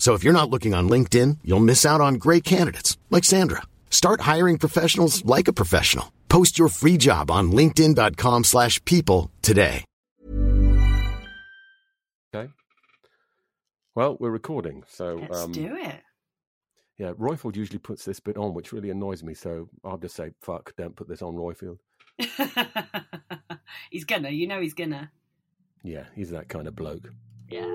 So if you're not looking on LinkedIn, you'll miss out on great candidates like Sandra. Start hiring professionals like a professional. Post your free job on linkedin.com/people slash people today. Okay. Well, we're recording, so Let's um, do it. yeah. Royfield usually puts this bit on, which really annoys me. So I'll just say, "Fuck, don't put this on, Royfield." he's gonna, you know, he's gonna. Yeah, he's that kind of bloke. Yeah.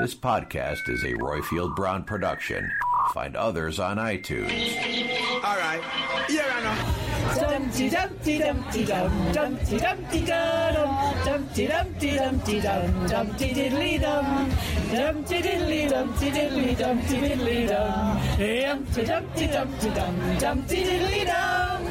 This podcast is a Royfield Brown production. Find others on iTunes. All right. Here I know. Dumpty Dumpty Dumpty Dum Dumpty Dumpty Dum Dumpty Dumpty Dumpty Dum Dumpty Diddly Dum Dumpty Diddly Dumpty Diddly Dumpty Diddly Dum Dumpty Dumpty Dumpty Dum Dumpty Diddly Dum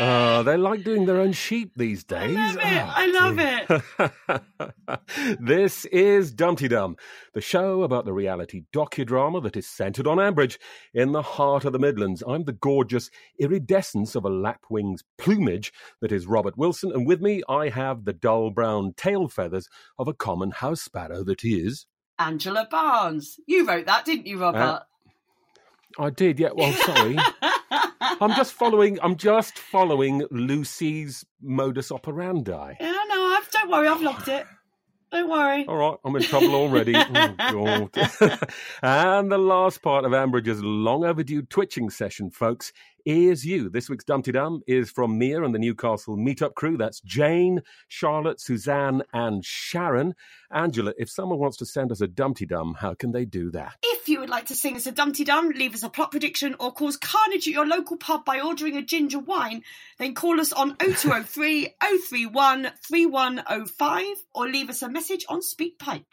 Uh, they like doing their own sheep these days. I love it. Ah, I love it. this is Dumpty Dum, the show about the reality docudrama that is centred on Ambridge in the heart of the Midlands. I'm the gorgeous iridescence of a lapwing's plumage that is Robert Wilson, and with me I have the dull brown tail feathers of a common house sparrow that is. Angela Barnes. You wrote that, didn't you, Robert? I did, yeah. Well, sorry. I'm just following. I'm just following Lucy's modus operandi. yeah, no, I've, don't worry, I've locked it. Don't worry. All right, I'm in trouble already. oh, and the last part of Ambridge's long overdue twitching session, folks, is you. This week's Dumpty Dum is from Mia and the Newcastle Meetup crew. That's Jane, Charlotte, Suzanne, and Sharon. Angela, if someone wants to send us a Dumpty Dum, how can they do that? If you would like to sing us a Dumpty Dum, leave us a plot prediction, or cause carnage at your local pub by ordering a ginger wine, then call us on 0203 031 3105 or leave us a message on SpeakPipe.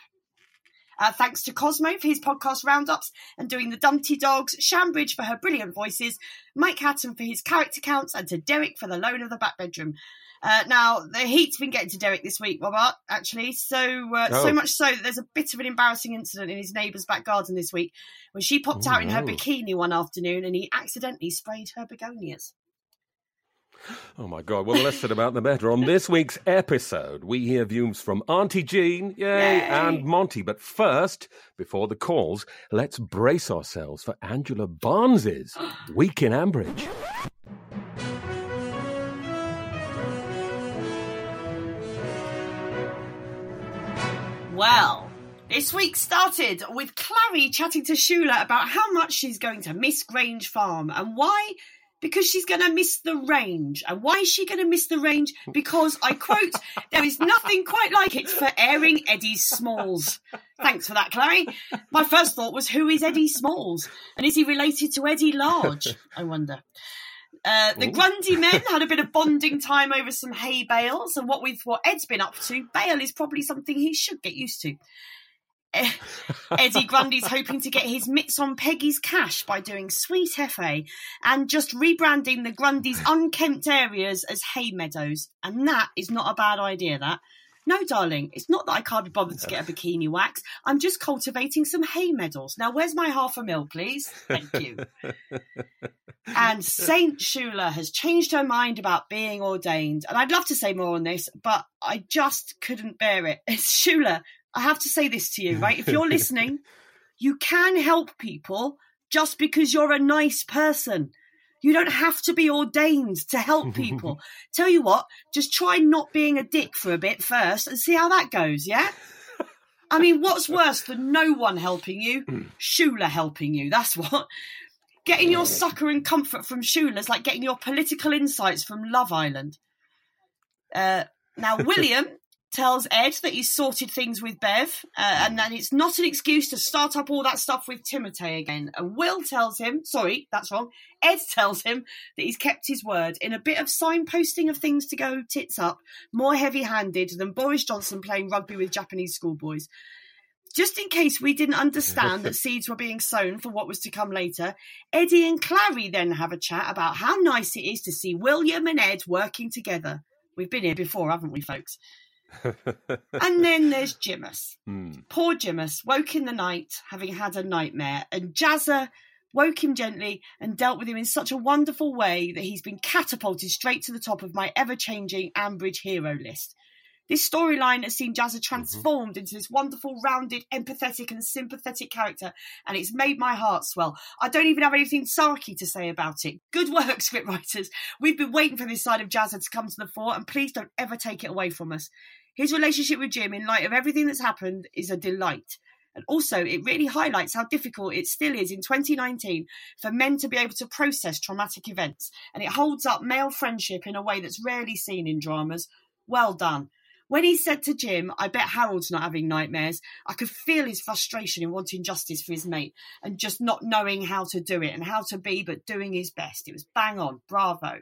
Uh, thanks to Cosmo for his podcast roundups and doing the Dumpty Dogs, Shambridge for her brilliant voices, Mike Hatton for his character counts, and to Derek for the loan of the back bedroom. Uh, now the heat's been getting to Derek this week, Robert. Actually, so uh, Oh. so much so that there's a bit of an embarrassing incident in his neighbour's back garden this week when she popped out in her Oh. bikini one afternoon and he accidentally sprayed her begonias. Oh my God! Well, the less said about the better. On this week's episode, we hear views from Auntie Jean, yay, Yay. and Monty. But first, before the calls, let's brace ourselves for Angela Barnes's week in Ambridge. Well, this week started with Clarrie chatting to Shula about how much she's going to miss Grange Farm and why. Because she's going to miss the range. And why is she going to miss the range? Because, I quote, there is nothing quite like it for airing Eddie Smalls. Thanks for that, Clarrie. My first thought was, who is Eddie Smalls? And is he related to Eddie Large? I wonder. Uh, the Grundy men had a bit of bonding time over some hay bales, and what with what Ed's been up to, bale is probably something he should get used to. Eh, Eddie Grundy's hoping to get his mitts on Peggy's cash by doing sweet FA and just rebranding the Grundy's unkempt areas as hay meadows, and that is not a bad idea. That. No, darling, it's not that I can't be bothered to get a bikini wax. I'm just cultivating some hay meadows. Now, where's my half a mil, please? Thank you. and Saint Shula has changed her mind about being ordained. And I'd love to say more on this, but I just couldn't bear it. Shula, I have to say this to you, right? If you're listening, you can help people just because you're a nice person. You don't have to be ordained to help people. Tell you what, just try not being a dick for a bit first and see how that goes, yeah? I mean, what's worse than no one helping you? Shula helping you. That's what. Getting your succour and comfort from Shula is like getting your political insights from Love Island. Uh, now, William tells Ed that he's sorted things with Bev, uh, and that it's not an excuse to start up all that stuff with Timotei again. And Will tells him, sorry, that's wrong. Ed tells him that he's kept his word in a bit of signposting of things to go tits up, more heavy handed than Boris Johnson playing rugby with Japanese schoolboys. Just in case we didn't understand that seeds were being sown for what was to come later, Eddie and Clarrie then have a chat about how nice it is to see William and Ed working together. We've been here before, haven't we, folks? And then there's Jimus. Hmm. Poor Jimus woke in the night having had a nightmare, and Jazzer woke him gently and dealt with him in such a wonderful way that he's been catapulted straight to the top of my ever changing Ambridge hero list. This storyline has seen Jazzer mm-hmm. transformed into this wonderful, rounded, empathetic, and sympathetic character, and it's made my heart swell. I don't even have anything sarky to say about it. Good work, scriptwriters. We've been waiting for this side of Jazzer to come to the fore, and please don't ever take it away from us. His relationship with Jim, in light of everything that's happened, is a delight. And also, it really highlights how difficult it still is in 2019 for men to be able to process traumatic events. And it holds up male friendship in a way that's rarely seen in dramas. Well done. When he said to Jim, I bet Harold's not having nightmares, I could feel his frustration in wanting justice for his mate and just not knowing how to do it and how to be, but doing his best. It was bang on. Bravo.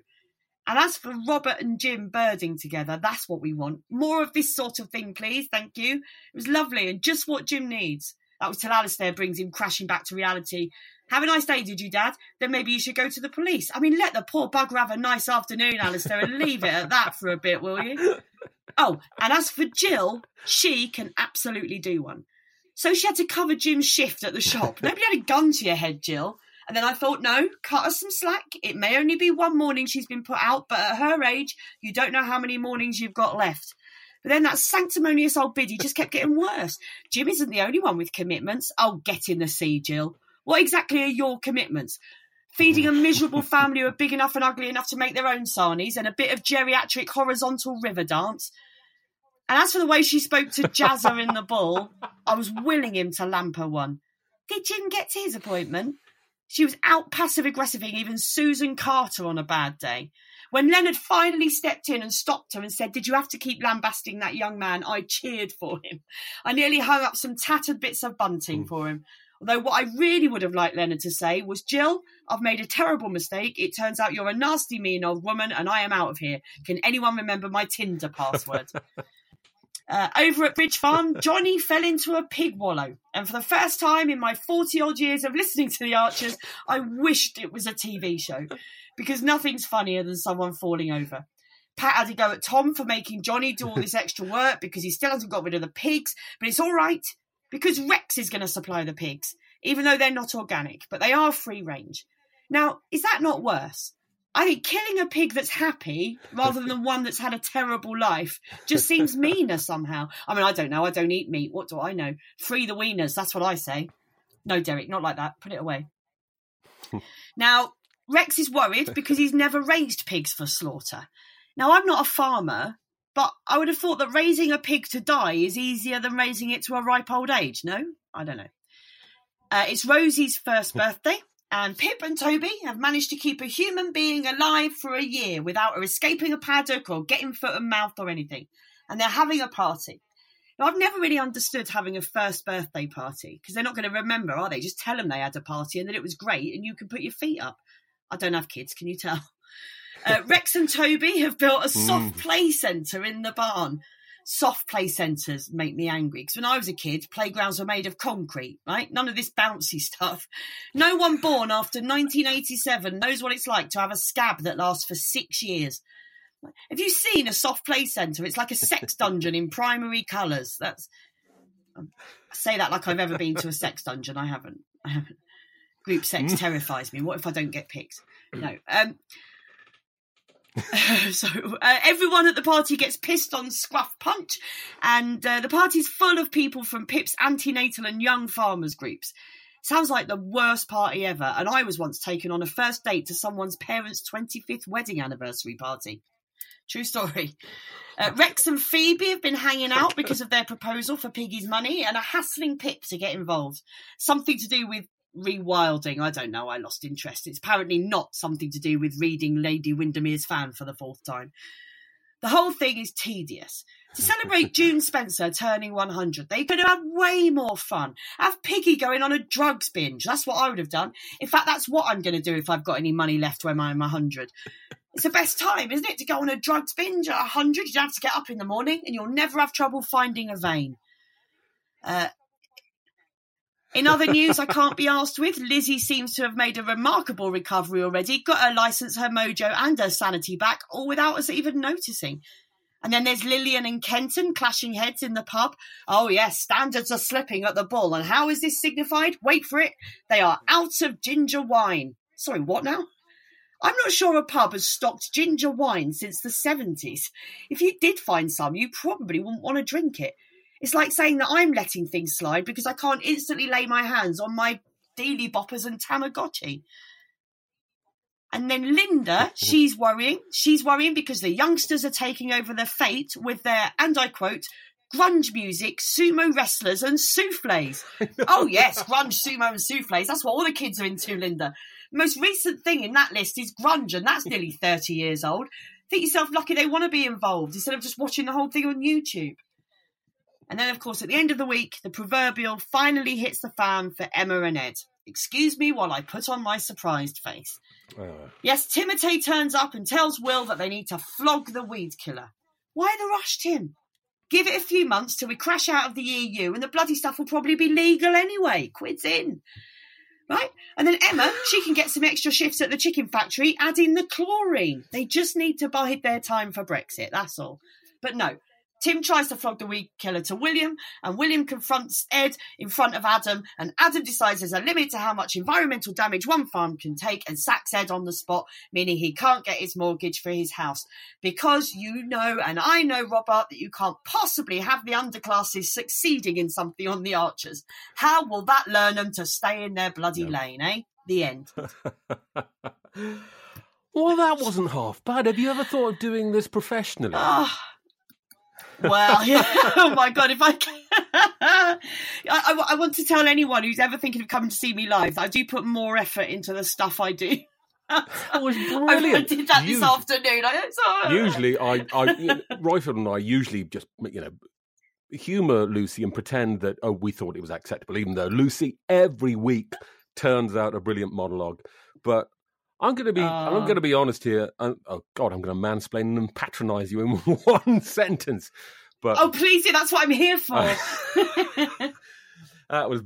And as for Robert and Jim birding together, that's what we want. More of this sort of thing, please. Thank you. It was lovely and just what Jim needs. That was till Alistair brings him crashing back to reality. Have a nice day, did you, Dad? Then maybe you should go to the police. I mean, let the poor bugger have a nice afternoon, Alistair, and leave it at that for a bit, will you? Oh, and as for Jill, she can absolutely do one. So she had to cover Jim's shift at the shop. Nobody had a gun to your head, Jill. And then I thought, no, cut her some slack. It may only be one morning she's been put out, but at her age, you don't know how many mornings you've got left. But then that sanctimonious old biddy just kept getting worse. Jim isn't the only one with commitments. Oh, get in the sea, Jill. What exactly are your commitments? Feeding a miserable family who are big enough and ugly enough to make their own sarnies and a bit of geriatric horizontal river dance. And as for the way she spoke to Jazzer in the bull, I was willing him to lamp her one. He Did Jim get to his appointment? She was out passive aggressiving even Susan Carter on a bad day. When Leonard finally stepped in and stopped her and said, Did you have to keep lambasting that young man? I cheered for him. I nearly hung up some tattered bits of bunting for him. Although what I really would have liked Leonard to say was, Jill, I've made a terrible mistake. It turns out you're a nasty, mean old woman, and I am out of here. Can anyone remember my Tinder password? Uh, over at Bridge Farm, Johnny fell into a pig wallow. And for the first time in my 40 odd years of listening to The Archers, I wished it was a TV show because nothing's funnier than someone falling over. Pat had to go at Tom for making Johnny do all this extra work because he still hasn't got rid of the pigs, but it's all right because Rex is going to supply the pigs, even though they're not organic, but they are free range. Now, is that not worse? I think killing a pig that's happy rather than the one that's had a terrible life just seems meaner somehow. I mean, I don't know. I don't eat meat. What do I know? Free the wieners. That's what I say. No, Derek, not like that. Put it away. now, Rex is worried because he's never raised pigs for slaughter. Now, I'm not a farmer, but I would have thought that raising a pig to die is easier than raising it to a ripe old age. No? I don't know. Uh, it's Rosie's first birthday, and Pip and Toby have managed to keep a human being alive for a year without her escaping a paddock or getting foot and mouth or anything. And they're having a party. Now, I've never really understood having a first birthday party because they're not going to remember, are they? Just tell them they had a party and that it was great and you can put your feet up. I don't have kids, can you tell? Uh, Rex and Toby have built a soft play centre in the barn. Soft play centres make me angry because when I was a kid, playgrounds were made of concrete, right? None of this bouncy stuff. No one born after 1987 knows what it's like to have a scab that lasts for six years. Have you seen a soft play centre? It's like a sex dungeon in primary colours. That's um, I say that like I've ever been to a sex dungeon. I haven't. I haven't. Group sex terrifies me. What if I don't get picked? No. Um, so uh, everyone at the party gets pissed on Scruff Punch, and uh, the party's full of people from Pip's antenatal and young farmers groups. Sounds like the worst party ever, and I was once taken on a first date to someone's parents' 25th wedding anniversary party. True story. Uh, Rex and Phoebe have been hanging out because of their proposal for Piggy's money and are hassling Pip to get involved. Something to do with rewilding. I don't know. I lost interest. It's apparently not something to do with reading Lady Windermere's fan for the fourth time. The whole thing is tedious. To celebrate June Spencer turning 100, they could have had way more fun. Have Piggy going on a drugs binge. That's what I would have done. In fact, that's what I'm going to do if I've got any money left when I'm 100. It's the best time, isn't it, to go on a drugs binge at 100? You'd have to get up in the morning and you'll never have trouble finding a vein. Uh, in other news, I can't be asked with, Lizzie seems to have made a remarkable recovery already, got her license, her mojo, and her sanity back, all without us even noticing. And then there's Lilian and Kenton clashing heads in the pub. Oh, yes, standards are slipping at the bull. And how is this signified? Wait for it. They are out of ginger wine. Sorry, what now? I'm not sure a pub has stocked ginger wine since the 70s. If you did find some, you probably wouldn't want to drink it. It's like saying that I'm letting things slide because I can't instantly lay my hands on my Dealy Boppers and Tamagotchi. And then Linda, she's worrying. She's worrying because the youngsters are taking over the fete with their, and I quote, grunge music, sumo wrestlers, and souffles. oh, yes, grunge, sumo, and souffles. That's what all the kids are into, Linda. most recent thing in that list is grunge, and that's nearly 30 years old. Think yourself lucky they want to be involved instead of just watching the whole thing on YouTube. And then, of course, at the end of the week, the proverbial finally hits the fan for Emma and Ed. Excuse me while I put on my surprised face. Uh, Yes, Timotei turns up and tells Will that they need to flog the weed killer. Why the rush, Tim? Give it a few months till we crash out of the EU and the bloody stuff will probably be legal anyway. Quids in. Right? And then Emma, she can get some extra shifts at the chicken factory, adding the chlorine. They just need to bide their time for Brexit, that's all. But no, Tim tries to flog the weed killer to William, and William confronts Ed in front of Adam, and Adam decides there's a limit to how much environmental damage one farm can take and sacks Ed on the spot, meaning he can't get his mortgage for his house. Because you know, and I know, Robert, that you can't possibly have the underclasses succeeding in something on the Archers. How will that learn them to stay in their bloody lane, eh? The end. well, that wasn't half bad. Have you ever thought of doing this professionally? Well, yeah. oh my god! If I, can... I, I, I want to tell anyone who's ever thinking of coming to see me live, I do put more effort into the stuff I do. Oh, that was I did that this afternoon. I, so, usually I, I Royfield and I usually just you know humour Lucy and pretend that oh we thought it was acceptable, even though Lucy every week turns out a brilliant monologue. But I'm going to be I'm Oh. going to be honest here. And, oh God, I'm going to mansplain and patronise you in one sentence. But Oh, please do. That's what I'm here for. that was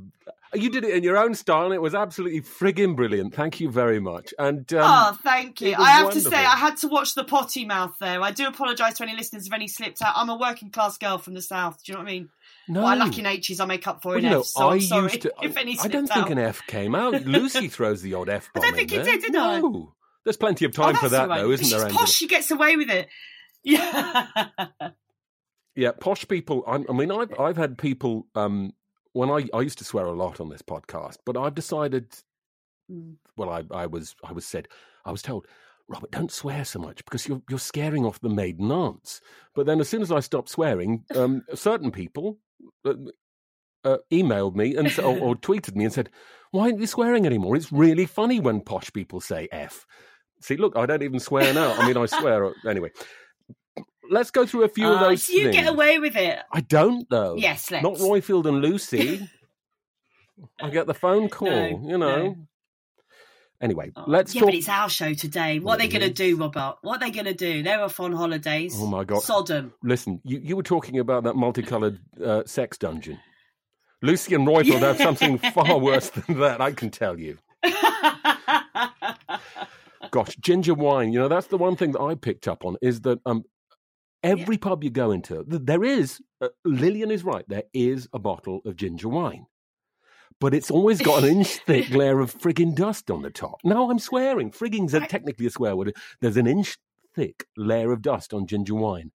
you did it in your own style, and it was absolutely frigging brilliant. Thank you very much. And um, oh, thank you. I have to say. I had to watch the potty mouth there. I do apologise to any listeners if any slipped out. I'm a working class girl from the south. Do you know what I mean? No, What I lack in H's, I make up for Well, in you know, F's. So I I'm sorry used to. any I don't think out. an F came out. Lucy throws the odd F I bomb. don't think in it did, did I? no. There's plenty of Oh, time for that, right. though, isn't She's there, Angela? posh. She gets away with it. Yeah. Yeah, posh people. I, I mean, I've I've had people. Um, when I I used to swear a lot on this podcast, but I've decided. Mm. Well, I I was I was said I was told. Robert, don't swear so much because you're you're scaring off the maiden aunts. But then, as soon as I stopped swearing, um, certain people uh, uh, emailed me and or, or tweeted me and said, "Why aren't you swearing anymore? It's really funny when posh people say f." See, look, I don't even swear now. I mean, I swear anyway. Let's go through a few of Oh, those so you things. get away with it. I don't though. Yes, let's. Not Royfield and Lucy. I get the phone call, No, you know. no. Anyway, Oh, let's yeah, talk. but it's our show today. What are they It going to do, Robert? What are they going to do? They're off on holidays. Oh my God. Sodom. Listen, you, you were talking about that multicolored uh, sex dungeon. Lucy and Royfield have something far worse than that, I can tell you. Gosh, ginger wine. You know, that's the one thing that I picked up on is that um, every pub you go into, there is, uh, Lilian is right, there is a bottle of ginger wine. But it's always got an inch thick layer of frigging dust on the top. No, I'm swearing. Frigging's a, technically a swear word. There's an inch thick layer of dust on ginger wine.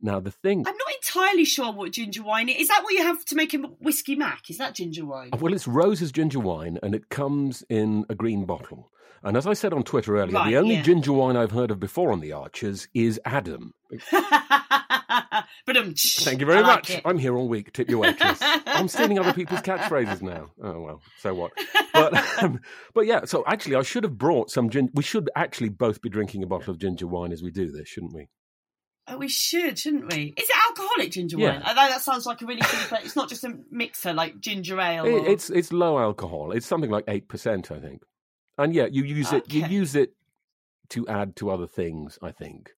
Now the thing, I'm not entirely sure what ginger wine is. Is that what you have to make a whiskey mac? Is that ginger wine? well, it's Rose's ginger wine, and it comes in a green bottle. And as I said on Twitter earlier, Right, the only yeah. ginger wine I've heard of before on the Archers is Adam. but um, Thank you very like much. it. I'm here all week. Tip your waitress. I'm stealing other people's catchphrases now. Oh well, so what? But um, but yeah. So actually, I should have brought some gin. We should actually both be drinking a bottle of ginger wine as we do this, shouldn't we? Oh, we should, shouldn't we? Is it alcoholic ginger Yeah. wine? I know that sounds like a really silly place. It's not just a mixer like ginger ale. It, or- it's it's low alcohol. It's something like eight percent, I think. And yeah, you use it. You use it to add to other things. I think.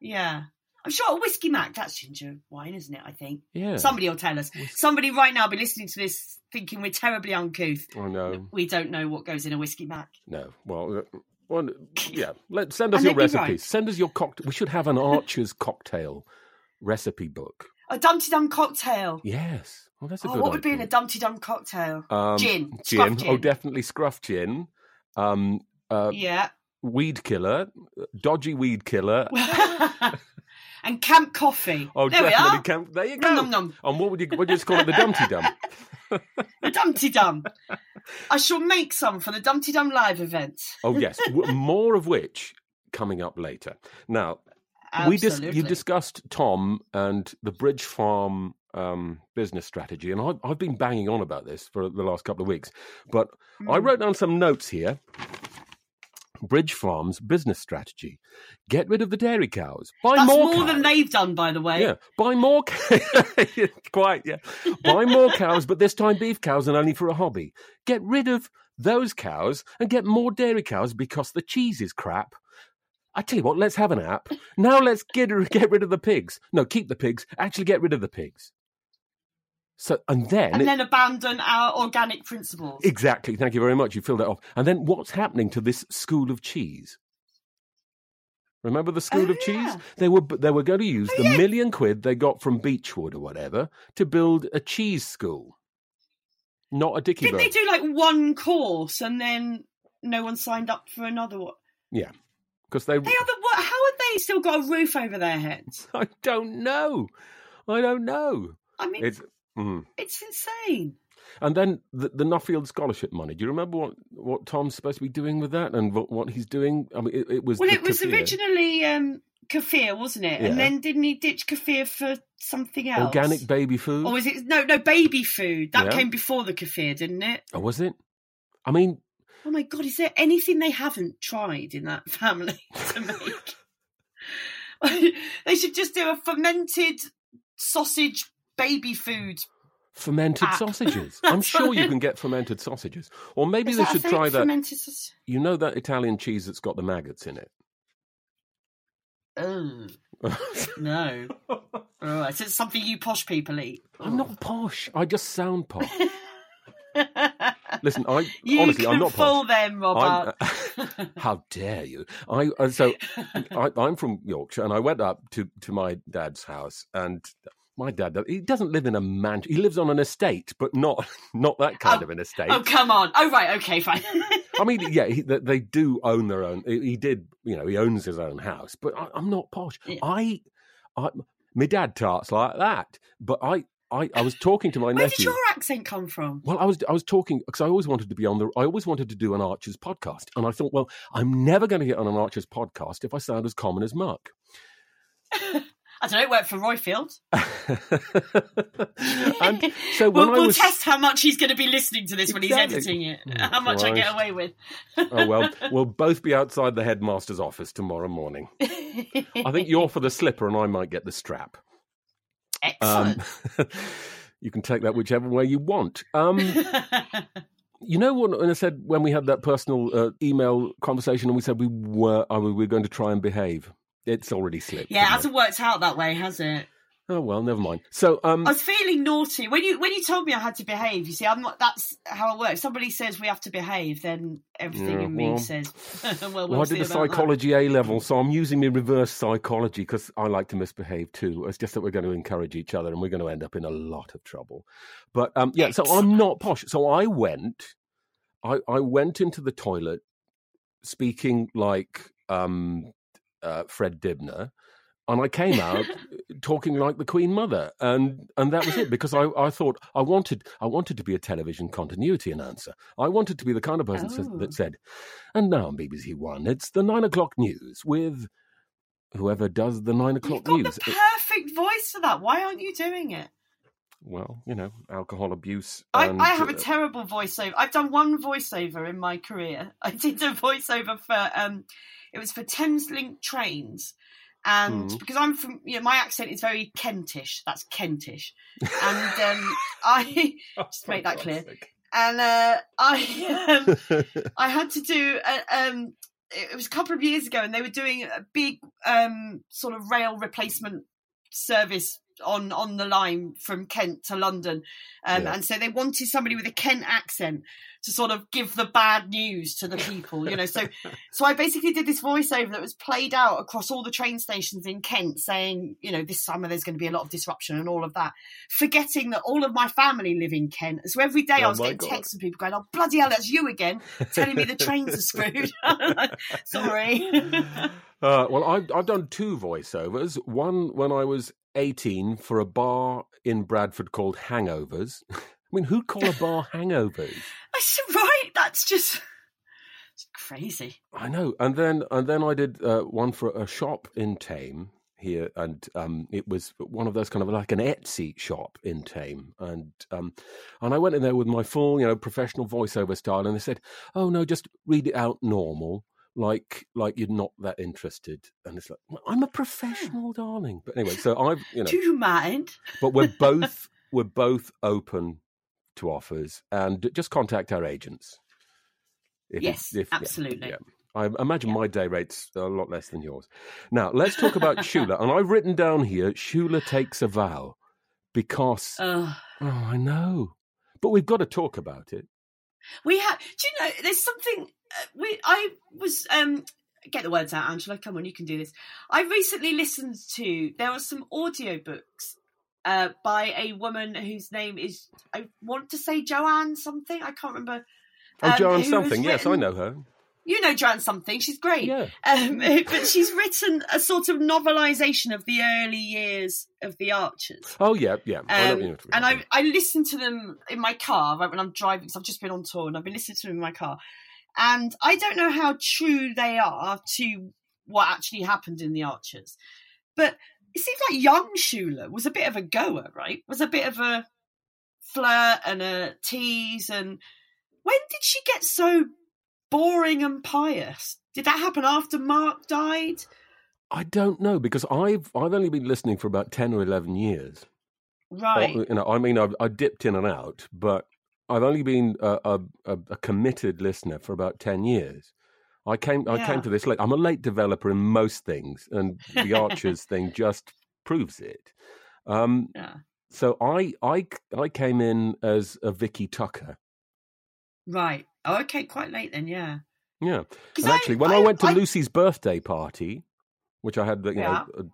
Yeah. I'm sure a whiskey mac, that's ginger wine, isn't it? I think. Yeah. Somebody will tell us. Somebody right now will be listening to this thinking we're terribly uncouth. I know. We don't know what goes in a whiskey mac. No. Well. uh, Well, yeah. Let send us your recipes. right. Send us your cocktail. We should have an Archer's cocktail recipe book. A Dumpty Dum cocktail. Yes. Well, that's a Oh, good. what would be in a Dumpty Dum cocktail? Um, gin. Gin. Scruff Oh, definitely scruff gin. Um, uh, Yeah. Weed killer, dodgy weed killer. and camp coffee. Oh, there we definitely. are. Camp, there you go. Nom, nom, nom. And what would you what do you just call it? The Dumpty Dum. The Dumpty Dum. I shall make some for the Dumpty Dum live event. Oh yes, more of which coming up later. Now we dis- you discussed Tom and the Bridge Farm um, business strategy, and I've, I've been banging on about this for the last couple of weeks. But I Hmm. wrote down some notes here. Bridge Farm's business strategy: get rid of the dairy cows, buy That's more, more, cows. than they've done, by the way. Yeah, buy more. ca- Quite, yeah. Buy more cows, but this time beef cows and only for a hobby. Get rid of those cows and get more dairy cows because the cheese is crap. I tell you what, let's have an app. Now let's get get rid of the pigs. No, keep the pigs. Actually, get rid of the pigs. So and then, And then abandon our organic principles. exactly. Thank you very much. You filled that off. And then what's happening to this school of cheese? Remember the school Oh, of cheese? yeah. They were they were going to use oh, the million quid they got from Beechwood or whatever to build a cheese school, not a dicky bird. they do like one course and then no one signed up for another one? Yeah, because they. They are the what? How have they still got a roof over their heads? I don't know. I don't know. I mean, It's. Mm. it's insane. And then the, the Nuffield scholarship money. Do you remember what, what Tom's supposed to be doing with that and what, what he's doing? I mean, it, it was. Well, it was kefir. originally um, kefir, wasn't it? Yeah. And then didn't he ditch kefir for something else? organic baby food. Or was it no, no baby food? That Yeah. came before the kefir, didn't it? Oh, was it? I mean, Oh my god, is there anything they haven't tried in that family to make? they should just do a fermented sausage baby food. fermented App. sausages. I'm sure you can get fermented sausages. Or maybe Is they should try that. You know that Italian cheese that's got the maggots in it? Oh no! Oh, so it's something you posh people eat. I'm not posh. I just sound posh. Listen, I You honestly, I'm not fool posh. them, Robert. I'm- how dare you? I uh, so I, I'm from Yorkshire, and I went up to to my dad's house, and my dad he doesn't live in a mansion. He lives on an estate, but not not that kind Oh, of an estate. oh come on! Oh right, okay, fine. I mean, yeah, he, they, do own their own. He he did, you know, he owns his own house. But I, I'm not posh. Yeah. I, I, my dad tarts like that. But I, I, I was talking to my Where nephew. did your accent come from? Well, I was I was talking because I always wanted to be on the. I always wanted to do an Archers podcast, and I thought, well, I'm never going to get on an Archers podcast if I sound as common as Mark. I don't know. It worked for Royfield. and so when we'll, I we'll test how much he's going to be listening to this when he's editing it. Oh, how much I get away with. oh well, we'll both be outside the headmaster's office tomorrow morning. I think you're for the slipper, and I might get the strap. Excellent. Um, you can take that whichever way you want. Um, you know what? When I said when we had that personal uh, email conversation, and we said we were we were going to try and behave. It's already slipped. yeah, it hasn't hasn't worked out that way, has it? Oh well, never mind. So um, I was feeling naughty when you when you told me I had to behave. You see, I'm not. That's how it works. Somebody says we have to behave, then everything Yeah, in me well- says, "Well, we'll, well, I did a that." psychology A level, so I'm using my reverse psychology because I like to misbehave too. It's just that we're going to encourage each other, and we're going to end up in a lot of trouble. But um, yeah, so I'm not posh. So I went, I, I went into the toilet, speaking like um, uh, Fred Dibnah, and I came out talking like the Queen Mother, and and that was it because I, I thought I wanted I wanted to be a television continuity announcer. I wanted to be the kind of person Oh. that said, and now on BBC One, it's the nine o'clock news with whoever does the nine You've o'clock got news. the perfect voice for that. Why aren't you doing it? well, you know, alcohol abuse. I, and, I have a uh, terrible voiceover. I've done one voiceover in my career. I did a voiceover for um, it was for Thameslink trains, and Mhm. because I'm from, you know, my accent is very Kentish. That's Kentish, and um, I just make that clear. And uh, I um, I had to do a, um, it was a couple of years ago, and they were doing a big um sort of rail replacement service on on the line from Kent to London, um, Yeah. and so they wanted somebody with a Kent accent to sort of give the bad news to the people, you know. So so I basically did this voiceover that was played out across all the train stations in Kent, saying, you know, this summer there's going to be a lot of disruption and all of that, forgetting that all of my family live in Kent. So every day I Oh was getting God. texts from people going, "Oh bloody hell, that's you again," telling me the trains are screwed. Sorry. Uh, well, I've, I've done two voiceovers. One when I was 18 for a bar in Bradford called Hangovers. I mean, who'd call a bar Hangovers? I said, right, that's just it's crazy. I know. And then and then I did uh, one for a shop in Thame here, and um, it was one of those kind of like an Etsy shop in Thame, and um, and I went in there with my full, you know, professional voiceover style, and they said, "Oh no, just read it out normal." Like, like you're not that interested, and it's like "Well, I'm a ah. professional, darling. But anyway, so I've, you know, Do you mind? but we're both we're both open to offers, and just contact our agents. If Yes, yeah, absolutely. yeah. I imagine my day rate's a lot less than yours. Now let's talk about Shula, and I've written down here: Shula takes a vow because oh, I know, but we've got to talk about it. We have. Do you know? There's something. Uh, we. I was. Um. Get the words out, Angela. Come on, you can do this. I recently listened to. There were some audiobooks uh, by a woman whose name is. I want to say Joanne something. I can't remember. Oh, um, Joanne something. has Yes, I know her. You know Joanne something. She's great. Yeah. Um, but she's written a sort of novelisation of the early years of the Archers. Oh yeah, yeah. Um, and. I, I listen to them in my car right when I'm driving because I've just been on tour and I've been listening to them in my car. And I don't know how true they are to what actually happened in the Archers, but it seems like young Shula was a bit of a goer, right? Was a bit of a flirt and a tease. And when did she get so boring and pious? Did that happen after Mark died? I don't know because I've I've only been listening for about ten or eleven years. Right. Uh, You know, I mean, I've, I dipped in and out, but I've only been a, a, a, committed listener for about ten years. I came I came to this late. I'm a late developer in most things, and the Archers thing just proves it. Um, yeah. so I I I came in as a Vicky Tucker. Right. Oh, okay. Quite late then. Yeah. Yeah. and I- actually, when I, went to I- Lucy's birthday party, which I had you Yeah. know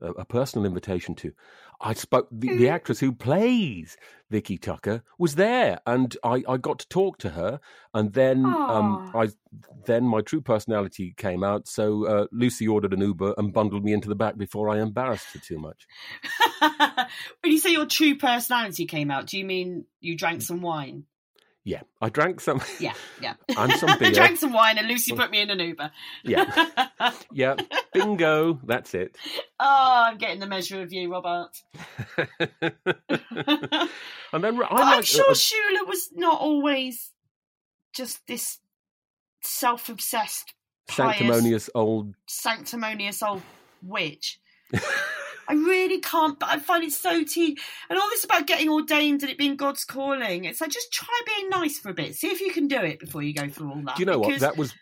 a, a, personal invitation to, I spoke. The, the actress who plays Vicky Tucker was there, and I, I got to talk to her. And then um, I then my true personality came out. So uh, Lucy ordered an Uber and bundled me into the back before I embarrassed her too much. when you say your true personality came out, do you mean you drank some wine? Yeah, I drank some. Yeah, yeah. And some beer. drank some wine, and Lucy put me in an Uber. Yeah, yeah, bingo. That's it. oh, I'm getting the measure of you, Robert. and then I But I'm like- sure uh, Shula was not always just this self-obsessed, pious, sanctimonious old sanctimonious old witch. I really can't, but I find it so tea. And all this about getting ordained and it being God's calling. It's like just try being nice for a bit. See if you can do it before you go through all that. Do you know what? That was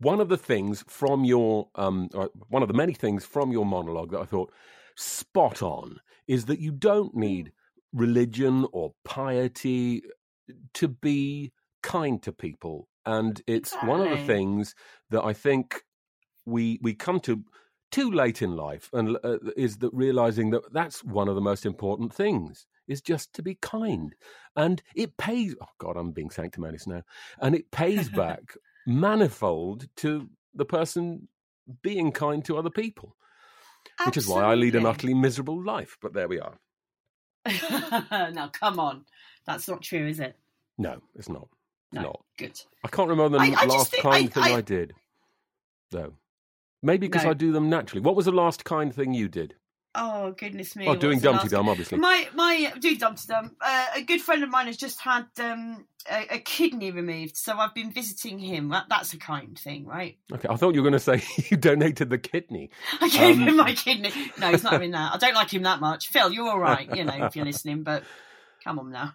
one of the things from your um, one of the many things from your monologue that I thought spot on is that you don't need religion or piety to be kind to people, and it's one of the things that I think we we come to too late in life, and uh, is that realizing that that's one of the most important things is just to be kind, and it pays. Oh God, I'm being sanctimonious now, and it pays back manifold to the person being kind to other people. which is why I lead an utterly miserable life. But there we are. now, come on. That's not true, is it? No, it's not. No. not. Good. I can't remember the I- I last think- kind I- thing I, I- did, though. Maybe because No. I do them naturally. What was the last kind thing you did? Oh goodness me! Oh, doing Dumpty Dum, obviously. My my do Dumpty Dum. Uh, a good friend of mine has just had um, a, a kidney removed, so I've been visiting him. That, that's a kind thing, right? Okay, I thought you were going to say you donated the kidney. I gave Um, him my kidney. No, he's not having that. I don't like him that much. Phil, you're all right, you know, if you're listening, but come on now.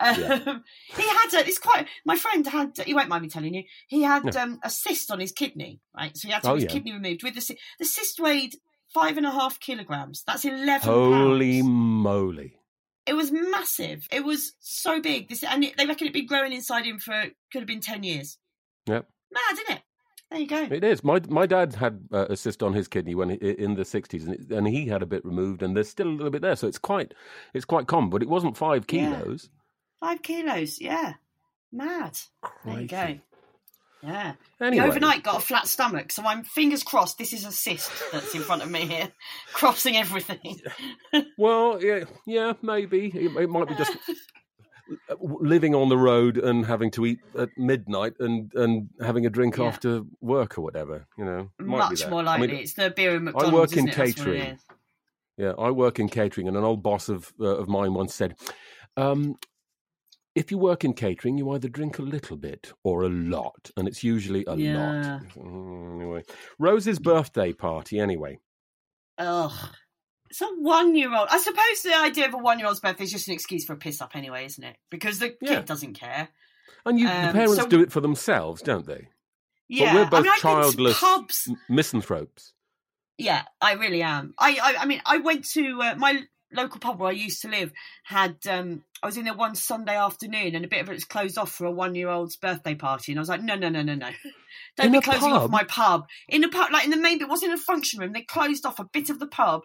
Um, He had a, it's quite, my friend had, he won't mind me telling you, he had Yeah. um, a cyst on his kidney, right? So he had to Oh, have his yeah. kidney removed. With the, the cyst weighed five and a half kilograms. That's 11 Holy pounds. moly! It was massive. It was so big. This and it, they reckon it'd been growing inside him for could have been ten years. Yep. Mad, isn't it? There you go. It is. My my dad had uh, a cyst on his kidney when he, in the sixties, and, and he had a bit removed, and there's still a little bit there. So it's quite it's quite common, but it wasn't five Yeah. Five kilos. Yeah. Mad. There you go. Yeah. Anyway. Overnight got a flat stomach, so I'm fingers crossed. This is a cyst that's in front of me here, crossing everything. Well, yeah, yeah, maybe it, it might be just living on the road and having to eat at midnight and and having a drink Yeah. after work or whatever. You know, might Much more I mean, likely. it's the beer and McDonald's. I work in isn't it? It catering. Yeah, I work in catering, and an old boss of uh, of mine once said, um, "If you work in catering, you either drink a little bit or a lot, and it's usually a Yeah. lot." Mm, Anyway, Rose's birthday party. Anyway, Ugh. It's a one year old. I suppose the idea of a one year old's birthday is just an excuse for a piss up anyway, isn't it? Because the Yeah. kid doesn't care. and you, the Um, parents so- do it for themselves, don't they? Yeah. but we're both I mean, I've been to childless pubs. misanthropes. Yeah, I really am. I, I, I mean, I went to uh, my local pub where I used to live. Had um, I was in there one Sunday afternoon, and a bit of it was closed off for a one-year-old's birthday party, and I was like, no, no, no, no, no, don't In be a closing off my pub in a pub, like in the main. It wasn't a function room. They closed off a bit of the pub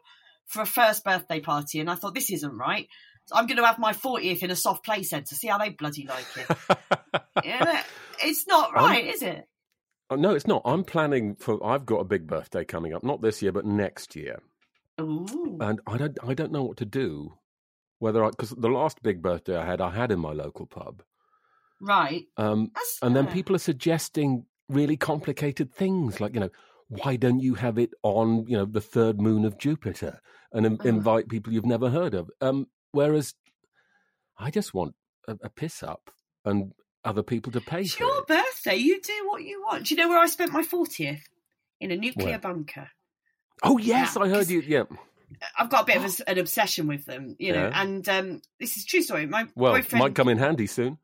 for a first birthday party, and I thought this isn't right. So I'm going to have my 40th in a soft play centre. See how they bloody like it. yeah, it's not I'm- right, is it? Oh, no, it's not. I'm planning for. I've got a big birthday coming up, not this year, but next year, Ooh. and I don't. I don't know what to do. Whether I because the last big birthday I had, I had in my local pub, Right. um, That's, and then people are suggesting really complicated things, like you know, why don't you have it on you know the third moon of Jupiter and Ugh. invite people you've never heard of? Um, whereas I just want a, a piss up and other people to pay It's for your it. birthday. You do what you want. Do you know where I spent my 40th? In a nuclear Where? bunker. Oh yes, Yeah, I heard you. Yeah. I've got a bit of a, an obsession with them, you know, Yeah. and um, this is a true story. My Well, boyfriend. might come in handy soon.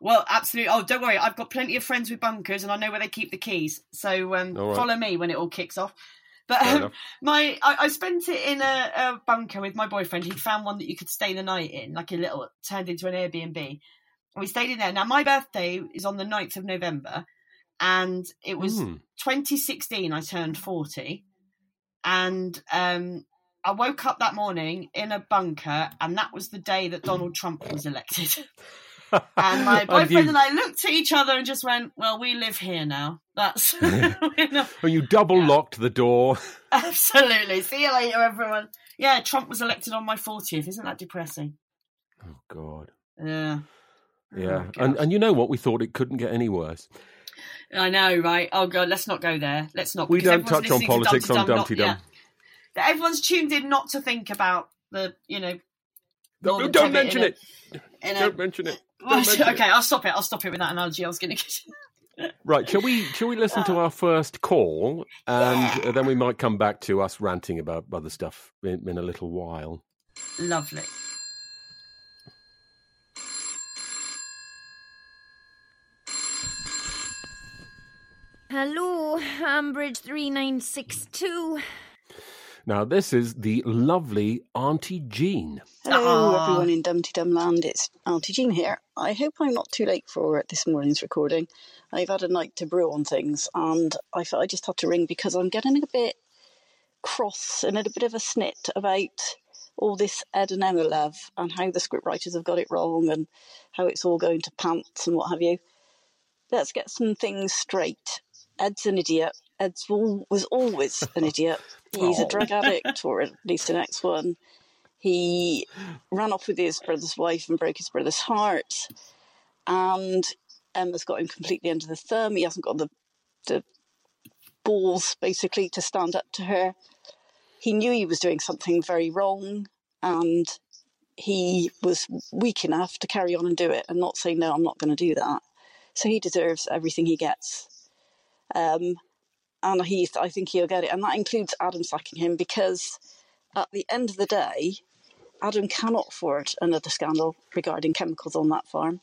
Well, absolutely. Oh, don't worry. I've got plenty of friends with bunkers, and I know where they keep the keys. So um, right. follow me when it all kicks off. But um, my, I, I spent it in a, a bunker with my boyfriend. He'd found one that you could stay the night in, like a little turned into an Airbnb. And we stayed in there. Now my birthday is on the 9th of November, and it was Hmm. 2016. I turned 40, and um, I woke up that morning in a bunker, and that was the day that Donald Trump was elected. And my boyfriend you, and, I looked at each other and just went, "Well, we live here now. That's not- and you double Yeah. locked the door. absolutely. See you later, everyone." Yeah, Trump was elected on my fortieth. Isn't that depressing? Oh God. Yeah, oh, Yeah, Oh, and and you know what? We thought it couldn't get any worse. I know, right? Oh God, let's not go there. Let's not. We don't touch on politics on Dumpty Dum. Yeah. Everyone's tuned in not to think about the, you know. No, Northern don't mention in a- it. a- Don't mention it. Don't mention okay, it. I'll stop it. I'll stop it with that analogy. I was going to. Get. Right, shall we? Shall we listen Uh, to our first call, and uh, then we might come back to us ranting about other stuff in, in a little while. Lovely. Hello, Ambridge 3962. Now, this is the lovely Auntie Jean. Hello, Aw. everyone in Dumpty Dum Land. It's Auntie Jean here. I hope I'm not too late for this morning's recording. I've had a night to brew on things, and I thought I just had to ring because I'm getting a bit cross and a bit of a snit about all this Ed and Emma love and how the scriptwriters have got it wrong and how it's all going to pants and what have you. Let's get some things straight. Ed's an idiot. Ed's al- was always an idiot. He's Oh. a drug addict, or at least an ex one. He ran off with his brother's wife and broke his brother's heart. And Emma's got him completely under the thumb. He hasn't got the, the balls, basically, to stand up to her. He knew he was doing something very wrong. And he was weak enough to carry on and do it and not say, no, I'm not going to do that. So he deserves everything he gets. Um, and Heath, I think he'll get it. And that includes Adam sacking him because at the end of the day, Adam cannot afford another scandal regarding chemicals on that farm.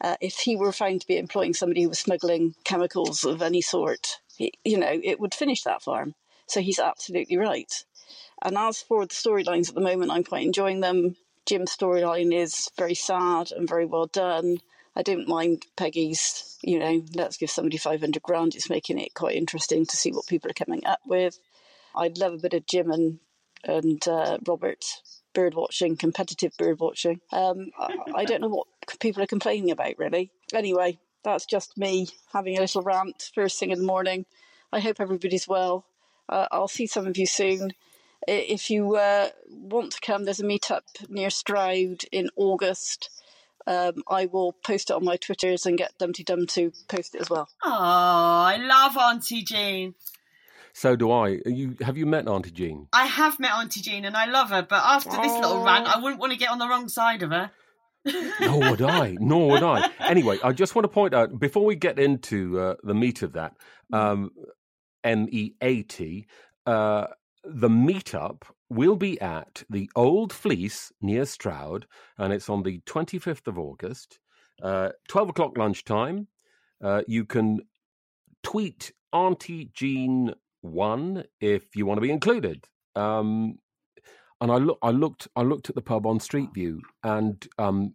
Uh, if he were found to be employing somebody who was smuggling chemicals of any sort, he, you know, it would finish that farm. So he's absolutely right. And as for the storylines at the moment, I'm quite enjoying them. Jim's storyline is very sad and very well done. I don't mind Peggy's, you know, let's give somebody 500 grand. It's making it quite interesting to see what people are coming up with. I'd love a bit of Jim and, and uh, Robert bird watching, competitive bird watching. Um, I, don't know what people are complaining about, really. Anyway, that's just me having a little rant first thing in the morning. I hope everybody's well. Uh, I'll see some of you soon. If you uh, want to come, there's a meetup near Stroud in August. Um, I will post it on my Twitters and get Dumpty Dum to post it as well. Oh, I love Auntie Jean. So do I. You have you met Auntie Jean? I have met Auntie Jean and I love her, but after this little rant, I wouldn't want to get on the wrong side of her. Nor would I. Nor would I. Anyway, I just want to point out before we get into uh, the meat of that, um, M E A T, uh, the meetup will be at the Old Fleece near Stroud, and it's on the 25th of August, uh, 12 o'clock lunchtime. Uh, you can tweet Auntie Jean one if you want to be included. Um, and I look, I looked, I looked at the pub on Street View, and um,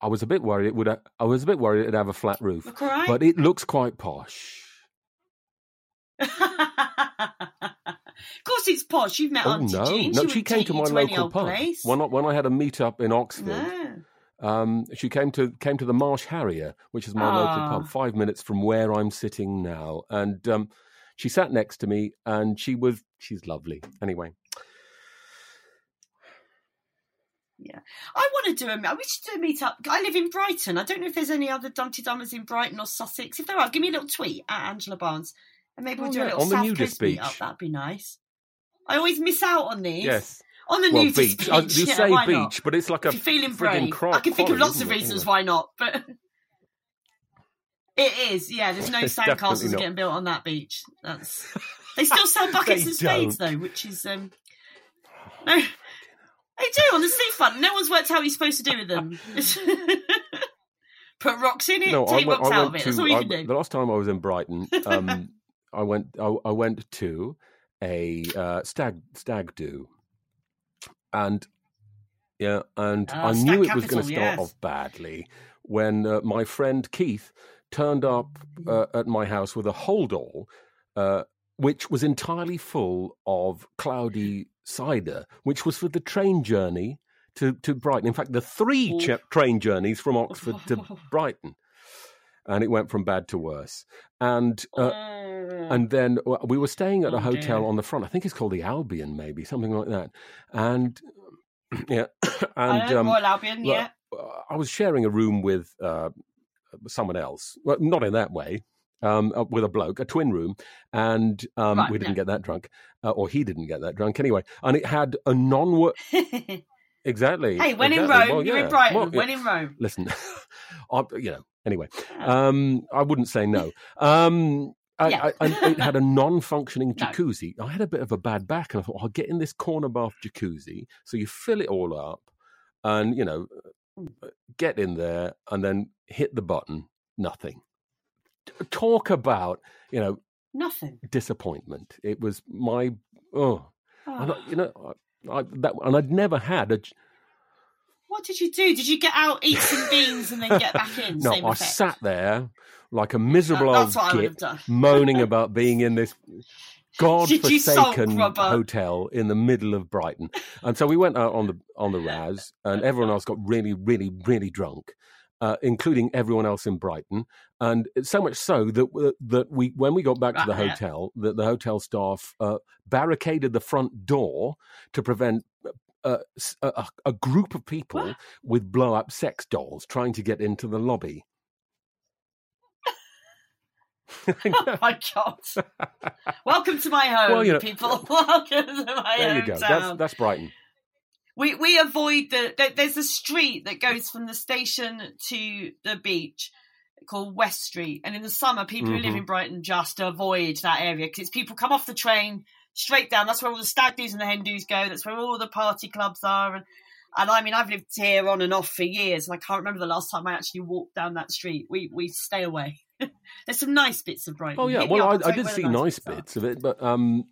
I was a bit worried it would. Ha- I was a bit worried it'd have a flat roof, right. but it looks quite posh. of course, it's posh. You've met oh Auntie no, Jean. no, she, she came to my to local pub place. when I, when I had a meet up in Oxford. Um, she came to came to the Marsh Harrier, which is my local Ah. pub, five minutes from where I'm sitting now, and um, she sat next to me, and she was she's lovely. Anyway, Yeah, I want to do a. We should do a meet up. I live in Brighton. I don't know if there's any other Dumpty Dummers in Brighton or Sussex. If there are, give me a little tweet at Angela Barnes, and maybe we'll Oh, do yeah, a little on the South nudist Coast beach. up. That'd be nice. I always miss out on these. yes, on the well, nudist beach. Beach. you yeah, say beach, not? but it's like a If you're feeling brave, cro- I can think of lots of reasons why not. But it is. Yeah, there's no sandcastles getting built on that beach. That's they still sell buckets and spades don't. though, which is um. No, they do on the seafront. No one's worked out what you're supposed to do with them. Put rocks in it, No, I take went, rocks I out of it. to. That's all you I- can do. The last time I was in Brighton, um, I went. I, I went to a uh, stag stag do, and yeah, and Ah, I knew it was going to start yes. off badly when uh, my friend Keith turned up uh, at my house with a holdall, uh, which was entirely full of cloudy cider, which was for the train journey to, to Brighton. In fact, the three ch- train journeys from Oxford to Brighton. And it went from bad to worse. And uh, and then uh, we were staying at a Oh, hotel on the front. I think it's called the Albion, maybe something like that. And yeah, I and know, um, Albion, yeah. I was sharing a room with uh, someone else. Well, not in that way. Um, uh, with a bloke, a twin room, and um, Right, we didn't get that drunk, uh, or he didn't get that drunk anyway. And it had a non exactly. hey, when in. Rome, Well, you're in Brighton. Well, yeah. when in Rome. Listen, I, you know. Anyway, um, I wouldn't say no. Um, I, Yeah. I, I, it had a non-functioning No. jacuzzi. I had a bit of a bad back, and I thought I'll get in this corner bath jacuzzi. So you fill it all up, and you know, get in there, and then hit the button. Nothing. Talk about you know Nothing. disappointment. It was my oh, Oh. you know, I, that, and I'd never had a What did you do? Did you get out, eat some beans, and then get back in? No, I effect. sat there like a miserable That- old that's what I would have git, moaning about being in this Did you salt god-forsaken hotel in the middle of Brighton. And so we went out on the on the Raz, and everyone else got really, really, really drunk. Uh, including everyone else in Brighton, and so much so that that we when we got back to the hotel, that the hotel staff uh, barricaded the front door to prevent. Uh, a, a- group of people with blow up sex dolls trying to get into the lobby. oh my god! Welcome to my home, Well, you know- people. Welcome to my there you go. That's that's Brighton. We we avoid the there- there's a street that goes from the station to the beach called West Street, and in the summer, people who live Mhm. in Brighton just avoid that area because it's people come off the train straight down. That's where all the stag do's and the hen do's go. That's where all the party clubs are, and and I mean I've lived here on and off for years, and I can't remember the last time I actually walked down that street. We we stay away. There's some nice bits of Brighton. Oh yeah, well I, I did see nice bits bits of it, but um,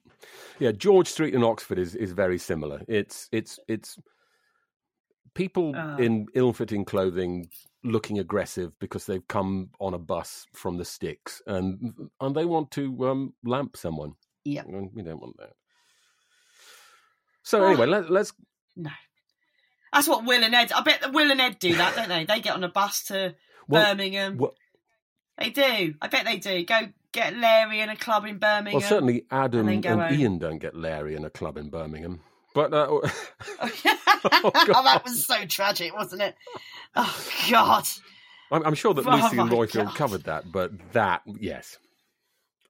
yeah, George Street in Oxford is, is very similar. It's it's it's people Ah. in ill-fitting clothing looking aggressive because they've come on a bus from the sticks and and they want to um, lamp someone. Yeah. we don't want that. So Oh. anyway, let, let's No. That's what Will and Ed. I bet that Will and Ed do that, don't they? They get on a bus to Well, Birmingham. well- They do. I bet they do. Go get Larry in a club in Birmingham. well certainly Adam then and. Ian don't get Larry in a club in Birmingham, but uh, oh, that was so tragic, wasn't it? Oh God. I'm, I'm sure that Oh Lucy and Roifield God. covered that, but that, yes.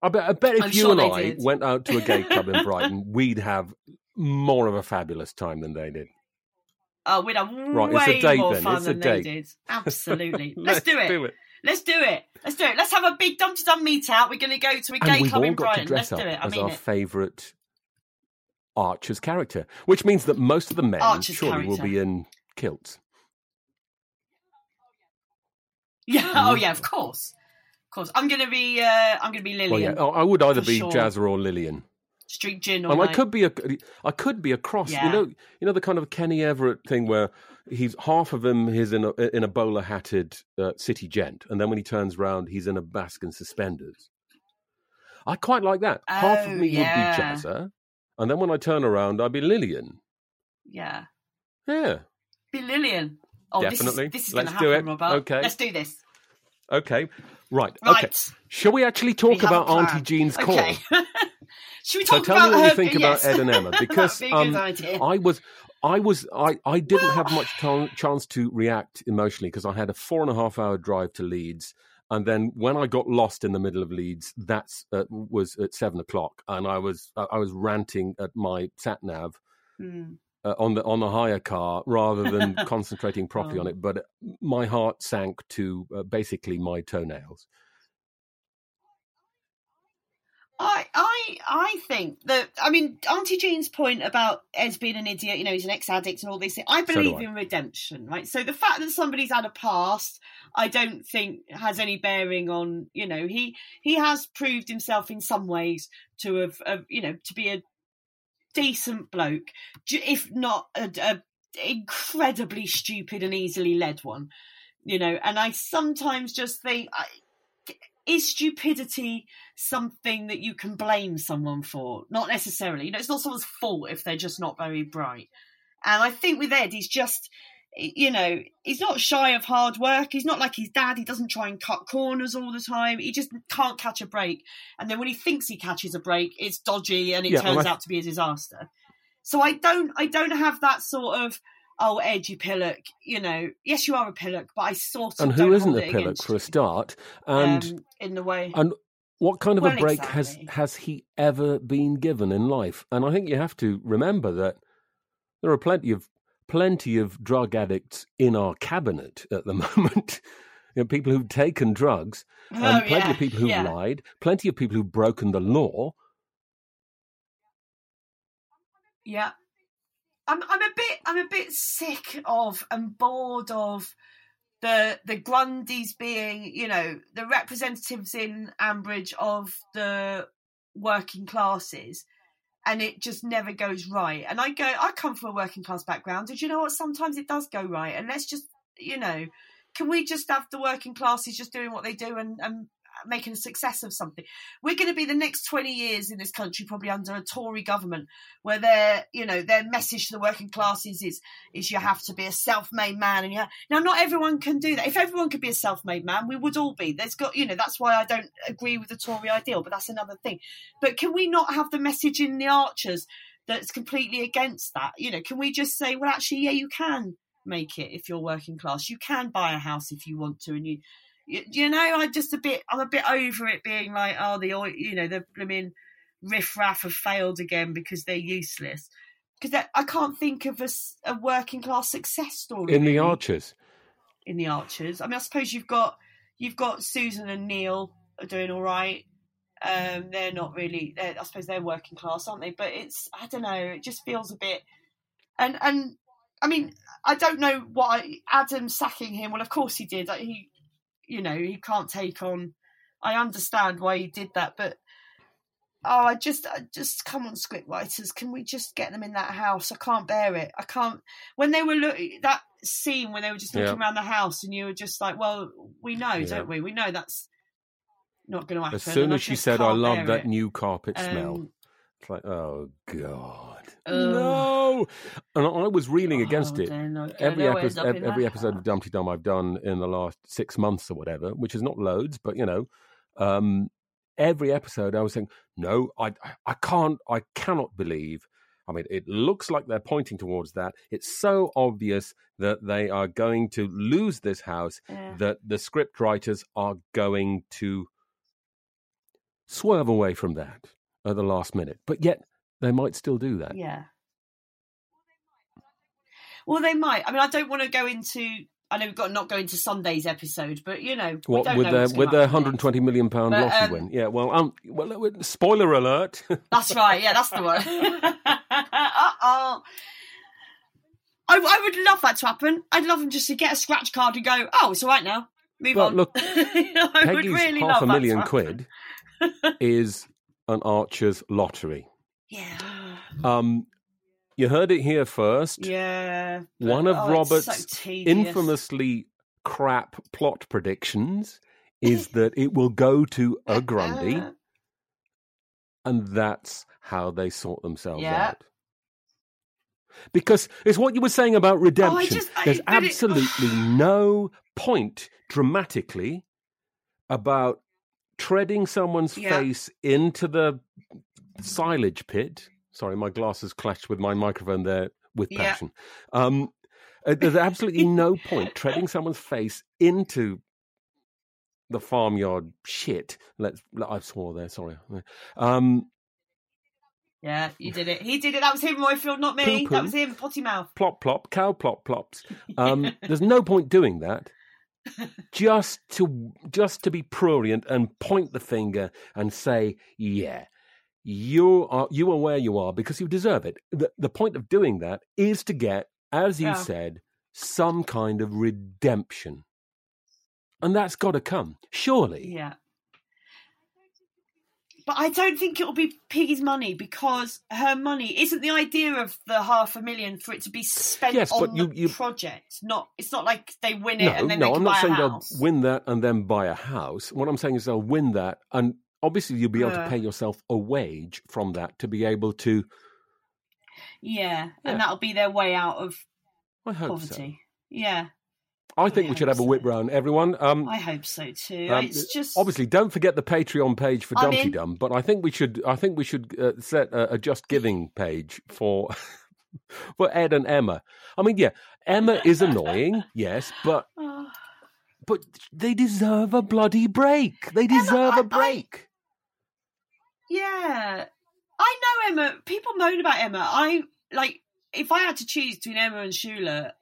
I bet, I bet if I'm you sure and I did. went out to a gay club in Brighton, we'd have more of a fabulous time than they did. Oh, we'd have Right, way it's a date more then, fun it's a than they did. Absolutely. Let's, do, it. do it. Let's do it. Let's do it. Let's have a big Dumpty Dum meet out. We're going to go to a gay club in Brighton. to Let's do it. I as mean our it. favourite Archer's character, which means that most of the men Archer's surely will be in kilts. Yeah. Oh, yeah. Of course. Of course. I'm going to be. Uh, I'm going to be Lilian. Well, yeah, oh, I would either be sure. Jazzer or Lilian. Street gin all and I could be a, I could be a cross. Yeah. You know, you know the kind of Kenny Everett thing where he's half of him he's in a in a bowler hatted uh, city gent, and then when he turns round, he's in a basque and suspenders. I quite like that. half of Oh, me yeah. would be Jazzer, and then when I turn around, I'd be Lilian. Yeah. Yeah. Be Lilian. Oh, Definitely. This is, this is Let's going to do it. Robert. Okay. Let's do this. Okay. Right. Right. Okay. Shall we actually talk We about Auntie. Jean's call? Okay. Should we So tell about me what you think yes. about Ed and Emma because be um. I was, I was, I, I didn't have much to- chance to react emotionally because I had a four and a half hour drive to Leeds, and then when I got lost in the middle of Leeds, that's uh, was at seven o'clock, and I was I was ranting at my sat nav Hmm. uh, on the on the hire car rather than concentrating properly on Oh. it. But my heart sank to uh, basically my toenails. I, I, I think that I mean Auntie Jean's point about Ed being an idiot, you know, he's an ex-addict and all these things. I So believe I. in redemption, right? So the fact that somebody's had a past, I don't think has any bearing on, you know, he he has proved himself in some ways to have, uh, you know, to be a decent bloke, if not a, a incredibly stupid and easily led one, you know. And I sometimes just think, I, is stupidity something that you can blame someone for? Not necessarily. You know, it's not someone's fault if they're just not very bright. And I think with Ed, he's just, you know, he's not shy of hard work. He's not like his dad. He doesn't try and cut corners all the time. He just can't catch a break. And then when he thinks he catches a break, it's dodgy and it Yeah, turns I- out to be a disaster. So I don't, I don't have that sort of, oh, Ed, you pillock. You know, yes, you are a pillock, but I sort of And who isn't a pillock for a start? And um, in the way. And what kind of Well, a break exactly. has has he ever been given in life? And I think you have to remember that there are plenty of plenty of drug addicts in our cabinet at the moment. You know, people who've taken drugs, and Oh, plenty yeah, of people who've yeah. lied, plenty of people who've broken the law. Yeah. I'm I'm a bit I'm a bit sick of and bored of the the Grundys being, you know, the representatives in Ambridge of the working classes and it just never goes right. And I go I come from a working class background. Did you know what? Sometimes it does go right. And let's just you know, can we just have the working classes just doing what they do and, and making a success of something. We're going to be the next 20 years in this country probably under a Tory government where their, you know, their message to the working classes is, is you have to be a self-made man. And you have, now not everyone can do that. If everyone could be a self-made man, we would all be. There's got, you know, that's why I don't agree with the Tory ideal, but that's another thing. But can we not have the message in the Archers that's completely against that? You know, can we just say, well, actually, yeah, you can make it if you're working class. You can buy a house if you want to, and you, you, you know, I'm just a bit, I'm a bit over it being like, oh, the, you know, the blooming riffraff have failed again because they're useless. Because I can't think of a, a, working class success story in the Archers. In the Archers, I mean, I suppose you've got you've got Susan and Neil are doing all right. Um, they're not really. They're, I suppose they're working class, aren't they? But it's I don't know. It just feels a bit. And and I mean, I don't know what I, Adam sacking him. Well, of course he did. He, you know, he can't take on. I understand why he did that, but oh, I just, I just come on, script writers. Can we just get them in that house? I can't bear it. I can't. When they were looking that scene when they were just looking yeah. around the house, and you were just like, well, we know, yeah. don't we? We know that's not going to happen. As soon as she said, "I love that it. new carpet um, smell," it's like, oh god. No, and I was reeling against oh, it. every episode, every episode of Dumpty Dum I've done in the last six months or whatever, which is not loads, but you know, um, every episode I was saying, no, I, I can't, I cannot believe. I mean, it looks like they're pointing towards that. It's so obvious that they are going to lose this house yeah. that the script writers are going to swerve away from that at the last minute. But yet they might still do that. Yeah. Well, they might. I mean, I don't want to go into. I know we've got to not go into Sunday's episode, but you know, what with their with their 120 million pound but, lottery um, win? Yeah. Well, um, well, spoiler alert. that's right. Yeah, that's the one. oh. I, I, would love that to happen. I'd love them just to get a scratch card and go, "Oh, it's all right now. Move but on." Look, I Peggy's would really half a million quid is an Archer's lottery. Yeah. Um, you heard it here first. Yeah. One of oh, Robert's so infamously crap plot predictions is that it will go to a Grundy, and that's how they sort themselves yeah. out. Because it's what you were saying about redemption. Oh, just, There's absolutely it... no point dramatically about treading someone's yeah. face into the silage pit. Sorry, my glasses clashed with my microphone there with passion. Yeah. Um, uh, there's absolutely no point treading someone's face into the farmyard shit. Let's. I swore there. Sorry. Um, yeah, you did it. He did it. That was him, Roifield, not me. Poo-poo, that was him. Potty mouth. Plop plop. Cow plop plops. Um, there's no point doing that. just to just to be prurient and point the finger and say, yeah, you are you are where you are because you deserve it. The the point of doing that is to get, as you yeah. said, some kind of redemption. And that's got to come, surely. Yeah. But I don't think it will be Piggy's money because her money isn't the idea of the half a million for it to be spent yes, on you, the you... project. Not it's not like they win it no, and then they get it. no, I'm not saying they'll win that and then buy a house. What I'm saying is they'll win that and obviously you'll be able uh, to pay yourself a wage from that to be able to yeah, yeah. and that'll be their way out of poverty. So. Yeah. I think I we should have so. a whip round, everyone. Um, I hope so too. Um, it's just obviously don't forget the Patreon page for Dumpty Dum, but I think we should. I think we should uh, set a, a, Just Giving page for for Ed and Emma. I mean, yeah, Emma is annoying, yes, but oh. But they deserve a bloody break. They deserve Emma, a break. I, yeah, I know Emma. People moan about Emma. I like if I had to choose between Emma and Shula,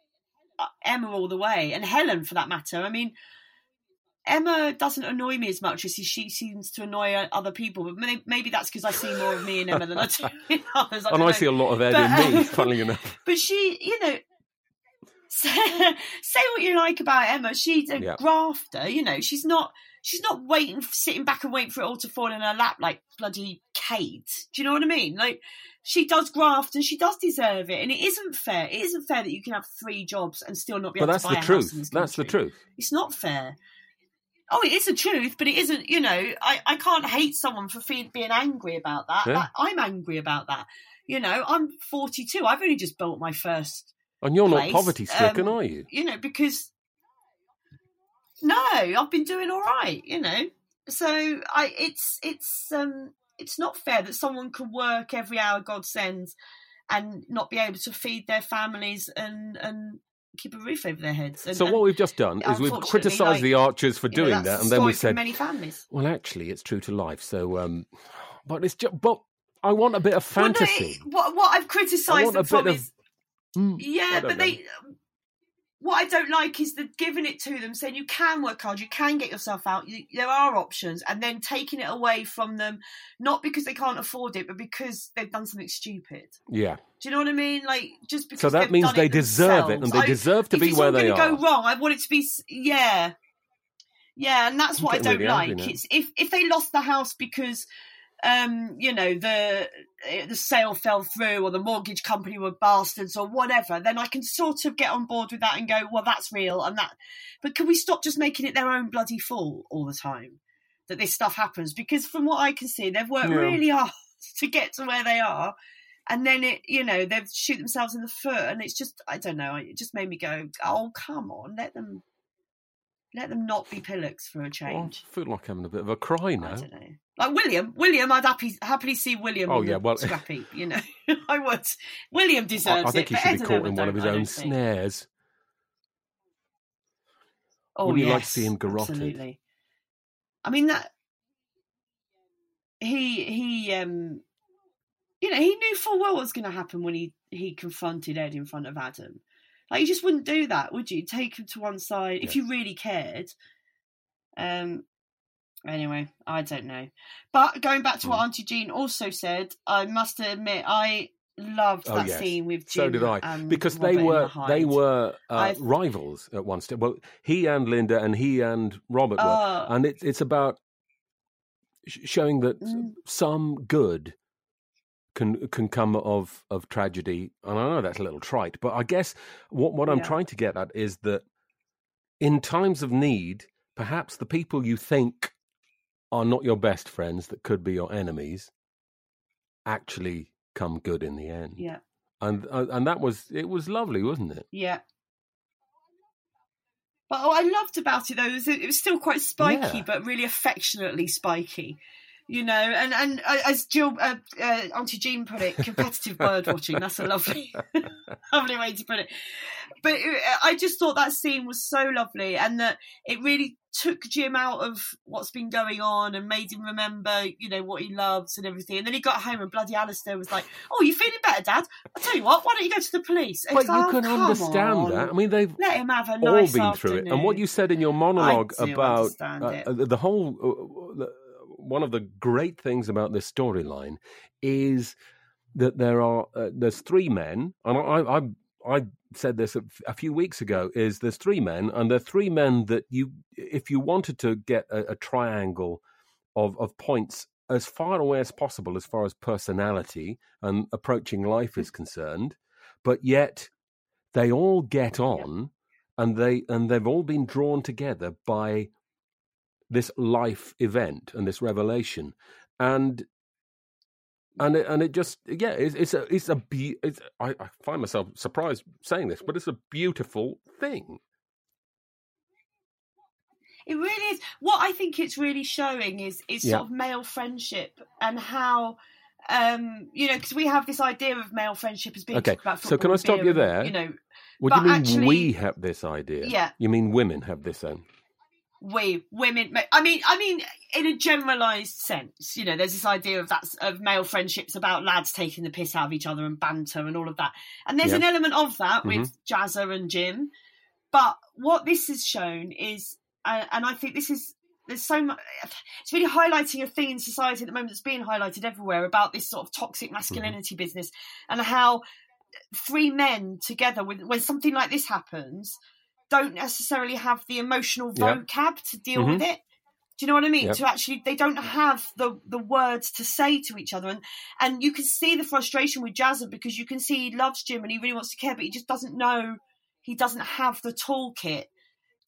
uh, Emma all the way, and Helen for that matter. I mean, Emma doesn't annoy me as much as she seems to annoy other people, but maybe that's because I see more of me in Emma than I do in others. I and I see a lot of Ed but, in me, funnily enough. But she, you know, say, say what you like about Emma. She's a yeah. grafter. You know, she's not she's not waiting, sitting back and waiting for it all to fall in her lap like bloody Kate. Do you know what I mean? Like she does graft and she does deserve it, and it isn't fair. It isn't fair that you can have three jobs and still not be but able that's to buy the a truth. house. that's the truth. It's not fair. Oh, it is the truth, but it isn't. You know, I, I can't hate someone for being angry about that. Yeah. That- I'm angry about that. You know, I'm 42. I've only just built my first. And you're not poverty stricken, um, are you? You know, because no, I've been doing all right. You know, so I it's it's um it's not fair that someone can work every hour God sends and not be able to feed their families and and keep a roof over their heads. And, So what we've just done is we've criticised like, the archers for you know, doing that, and then we said, many families. well, actually, it's true to life. So, um, but it's just, but I want a bit of Well, no, fantasy. it- what what I've criticised them from of. is Mm, yeah, but know. they. What I don't like is the giving it to them, saying you can work hard, you can get yourself out, you, there are options, and then taking it away from them, not because they can't afford it, but because they've done something stupid. Yeah. Do you know what I mean? Like just because So that means they it deserve it, and they deserve to be where they are. go wrong. I want it to be yeah, yeah, and that's what I don't really like. It's if if they lost the house because um, you know the eh, the sale fell through or the mortgage company were bastards or whatever, then I can sort of get on board with that and go, well, that's real and that. But can we stop just making it their own bloody fault all the time that this stuff happens? Because from what I can see, they've worked Yeah. really hard to get to where they are. And then it, you know, they've shoot themselves in the foot, and it's just, I don't know. It just made me go, "Oh, come on, let them, let them not be pillocks for a Well, change." I feel like having a bit of a cry I now. don't know. Like William, William, I'd happy happily see William. Oh, yeah, well- scrap heap, you know, I would. William I, deserves I think it. he should be caught in one of his own think. snares. Oh, Wouldn't you like to see him garroted? Absolutely. I mean that he he um you know he knew full well what was going to happen when he he confronted Ed in front of Adam. Like you just wouldn't do that, would you? Take him to one side if you really cared. Um. Anyway, I don't know. But going back to what Hmm. Auntie Jean also said, I must admit I loved Oh that yes, scene with Jim so did I because Robert they were the they were uh, rivals at one stage. Well, he and Linda and he and Robert were, Oh. and it's it's about showing that Mm. some good can can come of of tragedy. And I know that's a little trite, but I guess what what I'm Yeah. trying to get at is that in times of need, perhaps the people you think are not your best friends that could be your enemies actually come good in the end Yeah, and and that was it was lovely wasn't it yeah. But what I loved about it though is it, it was still quite spiky, Yeah. but really affectionately spiky. You know, and and uh, as Jill, uh, uh, Auntie Jean put it, competitive bird watching. That's a lovely, lovely way to put it. But it, I just thought that scene was so lovely, and that it really took Jim out of what's been going on and made him remember, you know, what he loves and everything. And then he got home, and bloody Alistair was like, "Oh, you feeling better, Dad? I tell you what, why don't you go to the police?" And but you can "Oh, understand on. that i mean they've Let him have a all nice been afternoon. through it and what you said in your monologue about uh, uh, the whole uh, the, one of the great things about this storyline is that there are uh, there's three men and I, I I said this a, a few weeks ago is there's three men and they're three men that you if you wanted to get a, a triangle of of points as far away as possible as far as personality and approaching life is concerned but yet they all get on and they and they've all been drawn together by this life event and this revelation and and it, and it just yeah it's, it's a it's a be- it's, I, I find myself surprised saying this but it's a beautiful thing It really is. What I think it's really showing is is Yeah. sort of male friendship and how. Um, you know, because we have this idea of male friendship as being Okay, talked about. so can I stop you and, there? You know, what do you mean actually, we have this idea Yeah. you mean women have this own we women i mean i mean in a generalized sense you know there's this idea of that of male friendships about lads taking the piss out of each other and banter and all of that and there's Yeah. an element of that Mhm. with jazzer and jim but what this has shown is uh, and i think this is there's so much it's really highlighting a thing in society at the moment that's being highlighted everywhere about this sort of toxic masculinity business and how three men together with when something like this happens don't necessarily have the emotional vocab to deal Mhm. with it. Do you know what I mean? Yep. To actually, they don't have the the words to say to each other, and and you can see the frustration with Jazzer because you can see he loves Jim and he really wants to care, but he just doesn't know. He doesn't have the toolkit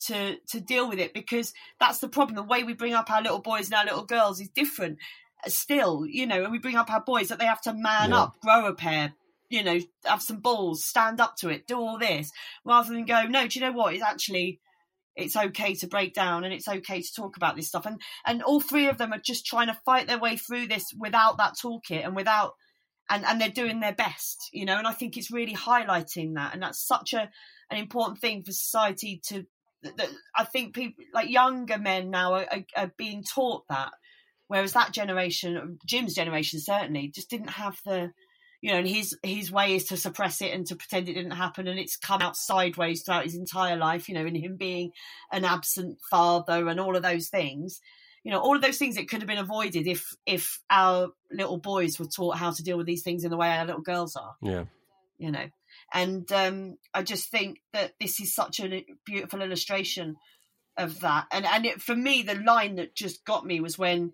to to deal with it because that's the problem. The way we bring up our little boys and our little girls is different. Still, you know, and we bring up our boys that they have to man Yeah. up, grow a pair, you know, have some balls, stand up to it, do all this, rather than go, no, do you know what? It's actually it's okay to break down and it's okay to talk about this stuff. And and all three of them are just trying to fight their way through this without that toolkit and without and and they're doing their best, you know. And I think it's really highlighting that, and that's such a an important thing for society to. That, I think people like younger men now are, are, are being taught that, whereas that generation, Jim's generation, certainly just didn't have the you know, and his his way is to suppress it and to pretend it didn't happen, and it's come out sideways throughout his entire life. You know, in him being an absent father and all of those things. You know, all of those things that could have been avoided if if our little boys were taught how to deal with these things in the way our little girls are. Yeah. You know, and um, I just think that this is such a beautiful illustration of that. And and it, for me, the line that just got me was when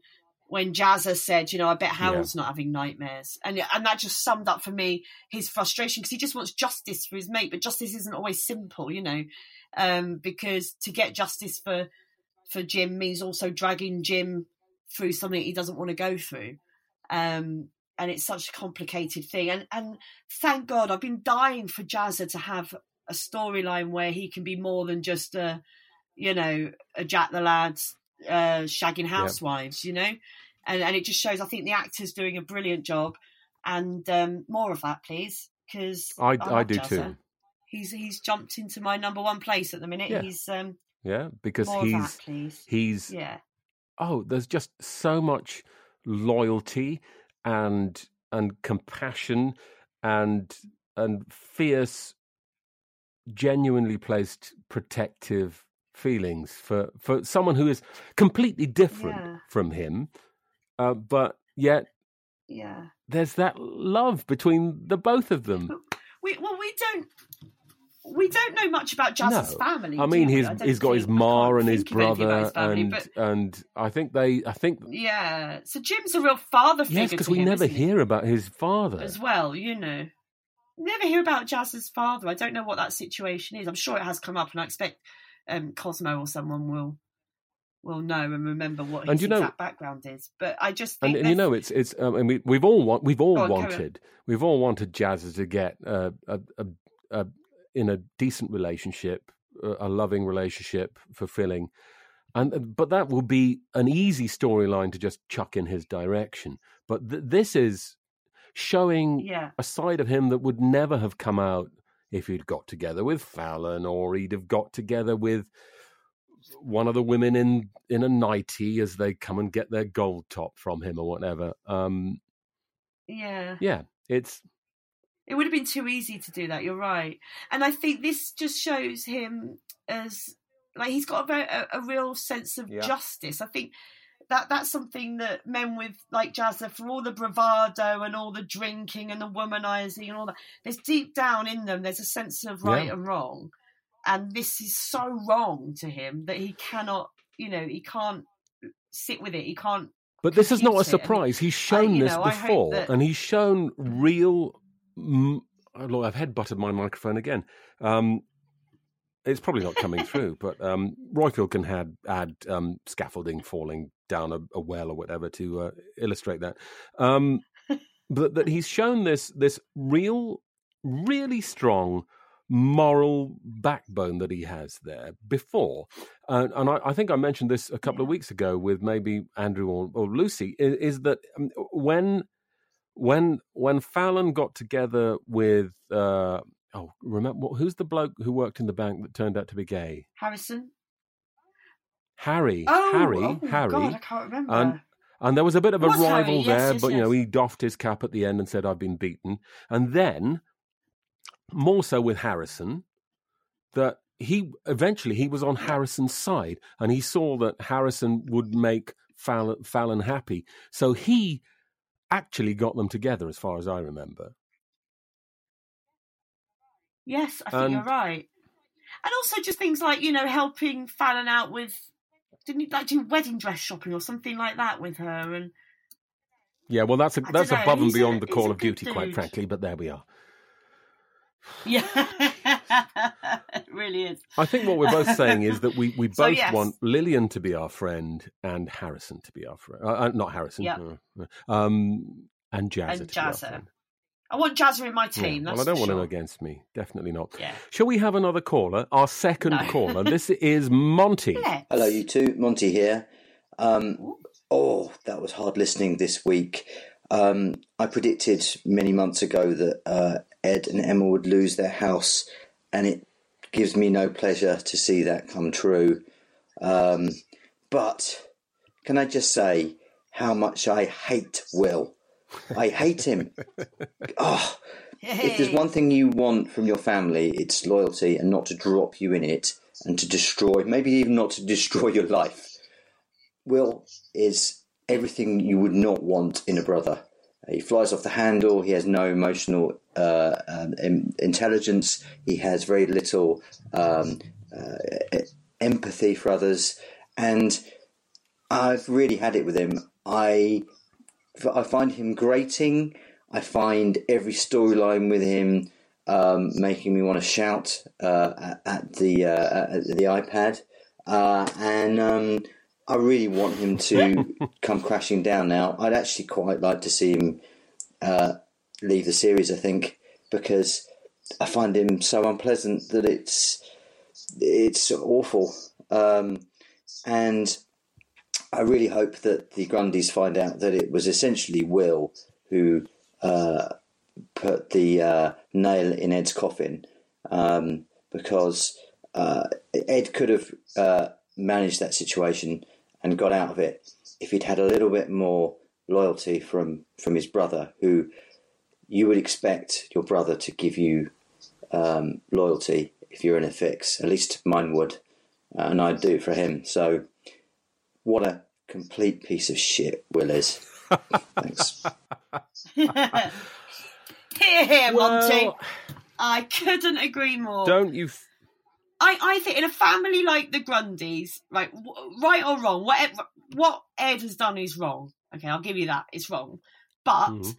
when Jazzer said, you know, I bet Harold's not having nightmares, and and that just summed up for me his frustration because he just wants justice for his mate, but justice isn't always simple, you know, um, because to get justice for for Jim means also dragging Jim through something he doesn't want to go through. Um, and it's such a complicated thing. And and thank God I've been dying for Jazzer to have a storyline where he can be more than just a, you know, a Jack the Lads uh, shagging housewives, you know, and and it just shows. I think the actor's doing a brilliant job, and um, more of that, please, because I- love I do Jazzer. too. He's he's jumped into my number one place at the minute. Yeah. He's um Yeah, because he's that, he's yeah oh, there's just so much loyalty and and compassion and and fierce, genuinely placed protective feelings for for someone who is completely different Yeah. from him, uh, but yet yeah. there's that love between the both of them. We well we don't. We don't know much about Jazz's no. family. I mean, he's I he's got his ma and his think of anything about brother, his family, and but and I think they, I think yeah. So Jim's a real father figure yes, because we him, never isn't he? hear about his father. as well. You know, never hear about Jazz's father. I don't know what that situation is. I'm sure it has come up, and I expect um, Cosmo or someone will will know and remember what his And you know- exact background is. But I just think and, and you know it's it's um, and we we've all want we've all on, wanted we've all wanted Jazz to get uh, a, a, a in a decent relationship a, a loving relationship fulfilling and but that will be an easy storyline to just chuck in his direction but th- this is showing Yeah. a side of him that would never have come out if he'd got together with Fallon or he'd have got together with one of the women in in a nightie as they come and get their gold top from him or whatever. Um, yeah. yeah, it's It would have been too easy to do that. You're right, and I think this just shows him as like he's got a, a, a real sense of Yeah. justice. I think that that's something that men with like Jazzer, for all the bravado and all the drinking and the womanizing and all that, there's deep down in them there's a sense of right Yeah. and wrong, and this is so wrong to him that he cannot, you know, he can't sit with it. He can't. But this is not a. Surprise. He's shown you this know, I before, that- and he's shown real. Oh, Lord, I've head butted my microphone again. Um, it's probably not coming through, but um, Roifield can had, add um, scaffolding falling down a, a well or whatever to uh, illustrate that. Um, but that he's shown this this real, really strong moral backbone that he has there before. Uh, and I, I think I mentioned this a couple of weeks ago with maybe Andrew or, or Lucy, is, is that um, when when when Fallon got together with uh, oh remember who's the bloke who worked in the bank that turned out to be gay? Harrison. Harry. Oh, Harry. oh, Harry. God, I can't remember. And and there was a bit of a rival yes, there, yes, but you know he doffed his cap at the end and said, "I've been beaten." And then, more so with Harrison, that he eventually he was on Harrison's side, and he saw that Harrison would make Fallon, Fallon happy, so he actually got them together, as far as I remember. Yes, I think And- you're right. And also just things like, you know, helping Fallon out with didn't he like do wedding dress shopping or something like that with her and Yeah, well, that's a, that's above and a- beyond the Call of Duty, quite frankly. But there we are. Yeah, it really is. I think what we're both saying is that we, we both So, yes. want Lilian to be our friend and Harrison to be our friend. Uh, uh, not Harrison. Yep. uh, um, and Jazzer And to be our Jazzer. Friend. I want Jazzer in my Yeah. team. That's Well, I don't for want him against me. Definitely not. Yeah. Shall we have another caller? Our second No. caller. This is Monty. Let's. Hello, you two. Monty here. Um, oh, that was hard listening this week. Um, I predicted many months ago that uh, Ed and Emma would lose their house, and it gives me no pleasure to see that come true. Um, but can I just say how much I hate Will? I hate him. oh, if there's one thing you want from your family, it's loyalty and not to drop you in it and to destroy, maybe even not to destroy your life. Will is everything you would not want in a brother. He flies off the handle. He has no emotional uh, um, intelligence. He has very little um, uh, empathy for others, and I've really had it with him. I I find him grating. I find every storyline with him um, making me want to shout uh, at, the uh, at the iPad, uh, and um, I really want him to come crashing down. Now, I'd actually quite like to see him uh, leave the series. I think because I find him so unpleasant that it's it's awful, um, and I really hope that the Grundys find out that it was essentially Will who uh, put the uh, nail in Ed's coffin, um, because uh, Ed could have uh, managed that situation and got out of it if he'd had a little bit more loyalty from from his brother, who you would expect your brother to give you um, loyalty if you're in a fix. At least mine would, uh, and I'd do it for him. So, what a complete piece of shit Will is. Thanks. Here, here, Monty. Well- I couldn't agree more. Don't you? F- I, I think in a family like the Grundys, right, w- right or wrong, whatever, what Ed has done is wrong. Okay, I'll give you that. It's wrong. But, Mhm.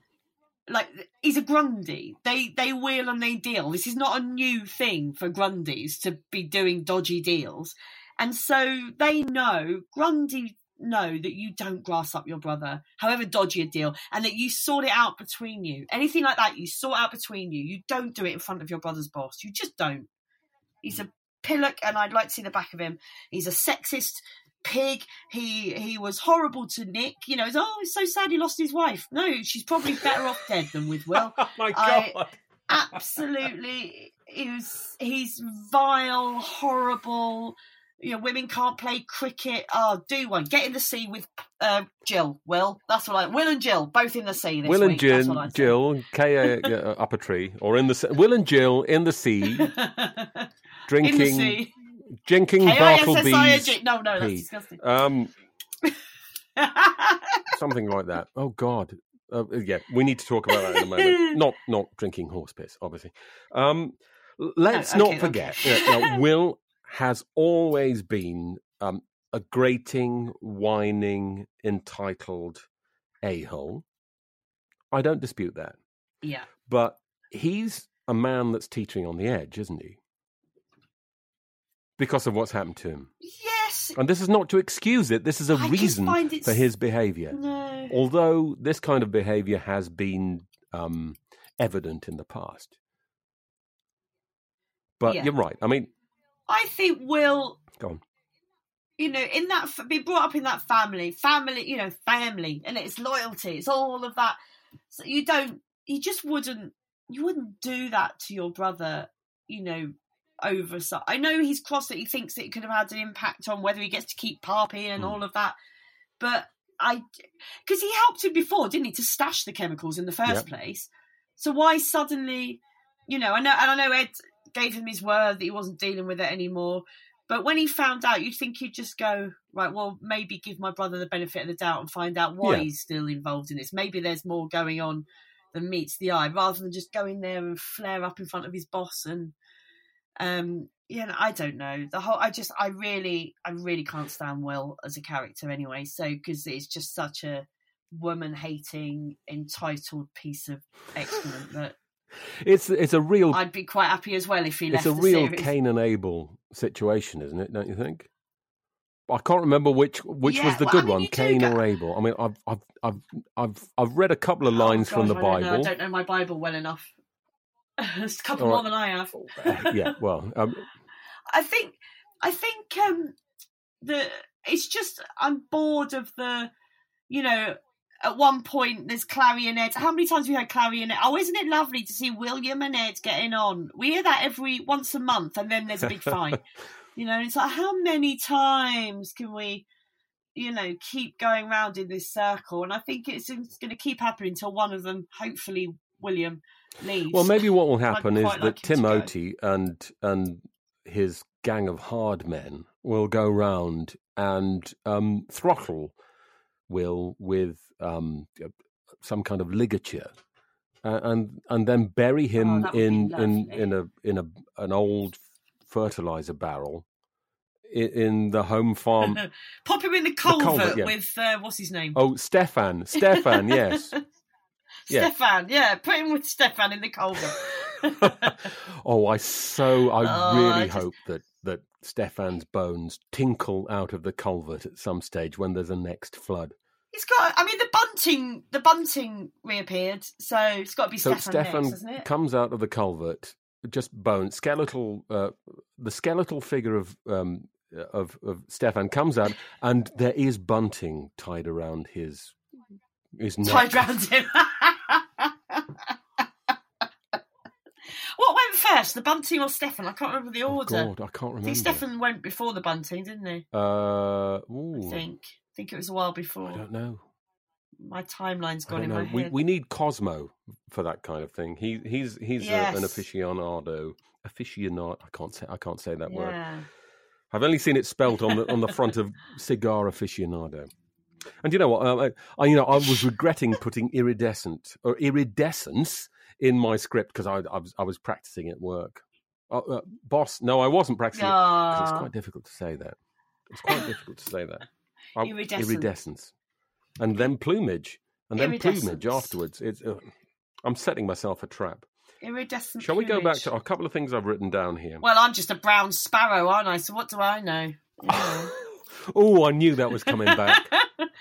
like, he's a Grundy. They, they wheel and they deal. This is not a new thing for Grundys to be doing dodgy deals. And so they know, Grundy know that you don't grass up your brother, however dodgy a deal, and that you sort it out between you. Anything like that, you sort out between you. You don't do it in front of your brother's boss. You just don't. He's a pillock, and I'd like to see the back of him. He's a sexist pig. He he was horrible to Nic. You know, oh, it's so sad he lost his wife. No, she's probably better off dead than with Will. oh my I- god! Absolutely, he was. He's vile, horrible. You know, women can't play cricket. Oh, do one. Get in the sea with uh, Jill. Will. That's what I. Will and Jill both in the sea this Will and week. Jill, Jill, K uh, up a tree, or in the sea. Will and Jill in the sea, in the drinking, sea. drinking. Bartleby's No, no, that's disgusting. Um, something like that. Oh God. Uh, yeah, we need to talk about that in a moment. not not drinking horse piss, obviously. Um, let's No, okay, not forget. okay. uh, now, Will has always been um, a grating, whining, entitled a hole. I don't dispute that, yeah. but he's a man that's teetering on the edge, isn't he? Because of what's happened to him. Yes. And this is not to excuse it. This is a I reason for his behaviour. No. Although this kind of behaviour has been um, evident in the past. But Yeah. you're right. I mean, I think Will go on. you know, in that be brought up in that family, family, you know, family, and it's loyalty, it's all of that. So you don't, you just wouldn't, you wouldn't do that to your brother, you know, over. So I know he's cross that he thinks that it could have had an impact on whether he gets to keep Poppy and Hmm. all of that, but I, because he helped him before, didn't he, to stash the chemicals in the first Yep. place. So why suddenly, you know, I know, and I know Ed gave him his word that he wasn't dealing with it anymore. But when he found out, you'd think he'd just go, right, well, maybe give my brother the benefit of the doubt and find out why Yeah. he's still involved in this. Maybe there's more going on than meets the eye, rather than just go in there and flare up in front of his boss. And, um, yeah, I don't know. The whole, I just, I really, I really can't stand Will as a character anyway. So, because it's just such a woman hating, entitled piece of excrement that It's it's a real I'd be quite happy as well if he it's left a the real series. Cain and Abel situation, isn't it? Don't you think? I can't remember which which was the well, I good mean, one, Cain go- or Abel. I mean, I've I've I've I've read a couple of Oh, lines from the I don't. Bible. I don't know my Bible well enough. It's a couple All more than I have. Uh, yeah, well, um, I think I think um the it's just I'm bored of the you know at one point there's Clarrie and Ed. How many times have we had Clarrie and Ed? Oh, isn't it lovely to see William and Ed getting on? We hear that every once a month, and then there's a big fight. you know, it's like how many times can we, you know, keep going round in this circle? And I think it's, it's going to keep happening until one of them, hopefully William, leaves. well, maybe what will happen is that like him. Timothy and and his gang of hard men will go round and um, throttle Will with um, some kind of ligature. Uh, and and then bury him Oh, that would be in in in a in a an old fertilizer barrel in, in the home farm. Pop him in the culvert, culvert, yeah. with uh, what's his name? oh, Stefan, Stefan, yes. Yeah. Stefan, yeah, put him with Stefan in the culvert. oh, I so I Oh, really I just- hope that that Stefan's bones tinkle out of the culvert at some stage when there's a next flood. It's got. I mean, the bunting, the bunting reappeared, so it's got to be So Stefan, Stefan next, isn't it? comes out of the culvert, just bone, skeletal, uh, the skeletal figure of um, of of Stefan comes out, and there is bunting tied around his his neck. Tied round him. what went first, the bunting or Stefan? I can't remember the Oh, order. God, I can't I remember. think Stefan went before the bunting, didn't he? Uh, I think. I think it was a while before. I don't know. My timeline's gone in know. my We head. we need Cosmo for that kind of thing. He he's he's a, an aficionado. Aficionado. I can't say I can't say that word. I've only seen it spelt on the on the front of cigar aficionado. And you know what? Um, I, you know, I was regretting putting iridescent or iridescence in my script because I, I was I was practicing at work. Uh, uh, boss, no, I wasn't practicing it's quite difficult to say that. It's quite difficult to say that. I- Iridescent. iridescence, and then plumage, and then plumage afterwards. It's. Uh, I'm setting myself a trap. Iridescent. Shall we go back to a couple of things I've written down here? Well, I'm just a brown sparrow, aren't I? So what do I know? Know. oh, I knew that was coming back.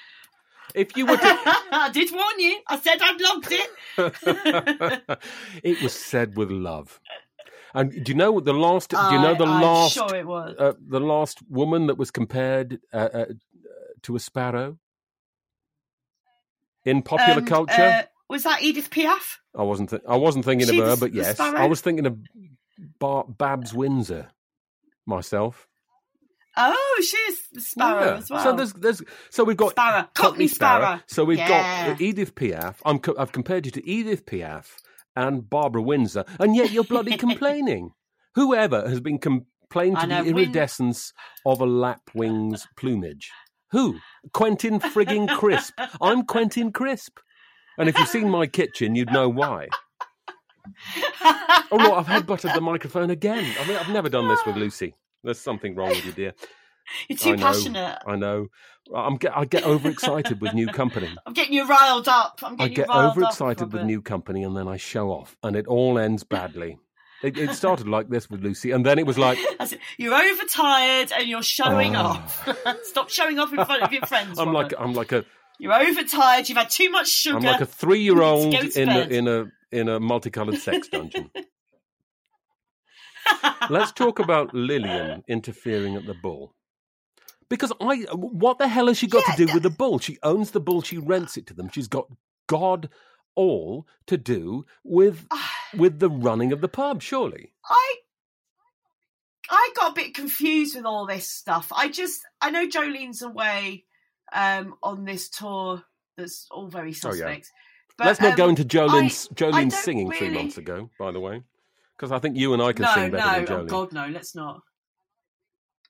if you were to I did warn you. I said I'd logged it. it was said with love. And do you know the last? Do you know the I- I'm last? sure it was. Uh, the last woman that was compared uh, uh, to a sparrow in popular And, culture. uh, was that Edith Piaf? I wasn't. Th- I wasn't thinking She of her, but yes, sparrow? I was thinking of Bar- Babs Windsor myself. Oh, she's the sparrow Yeah. as well. So there's there's so we've got Sparrow. Cockney Sparrow. So we've Yeah. got Edith Piaf. I'm I've compared you to Edith Piaf and Barbara Windsor, and yet you're bloody complaining. Whoever has been complaining to know, the Win- iridescence of a lapwing's plumage? Who? Quentin frigging Crisp. I'm Quentin Crisp. And if you've seen my kitchen, you'd know why. Oh no, I've headbutted the microphone again. I mean, I've never done this with Lucy. There's something wrong with you, dear. You're too I know, passionate. I know. I'm get, I get overexcited with new company. I'm getting you riled up. I'm I get overexcited with new company, and then I show off, and it all ends badly. It, it started like this with Lucy, and then it was like, it. You're overtired and you're showing Oh. off. Stop showing off in front of your friends. I'm like, I'm like a, You're overtired. You've had too much sugar. I'm like a need to go in a, in a in a multicolored sex dungeon. Let's talk about Lilian interfering at the bull. Because I, what the hell has she got to do with the bull? She owns the bull. She rents it to them. She's got God all to do with ah. With the running of the pub. Surely. I I got a bit confused with all this stuff. I just I know Jolene's away um, on this tour. That's all very Oh, yeah. suspect. But, Let's not go um, into Jolene's I- I Jolene's don't singing three months ago. By the way, because I think you and I can no, sing better no, than oh Jolene. God, no, let's not.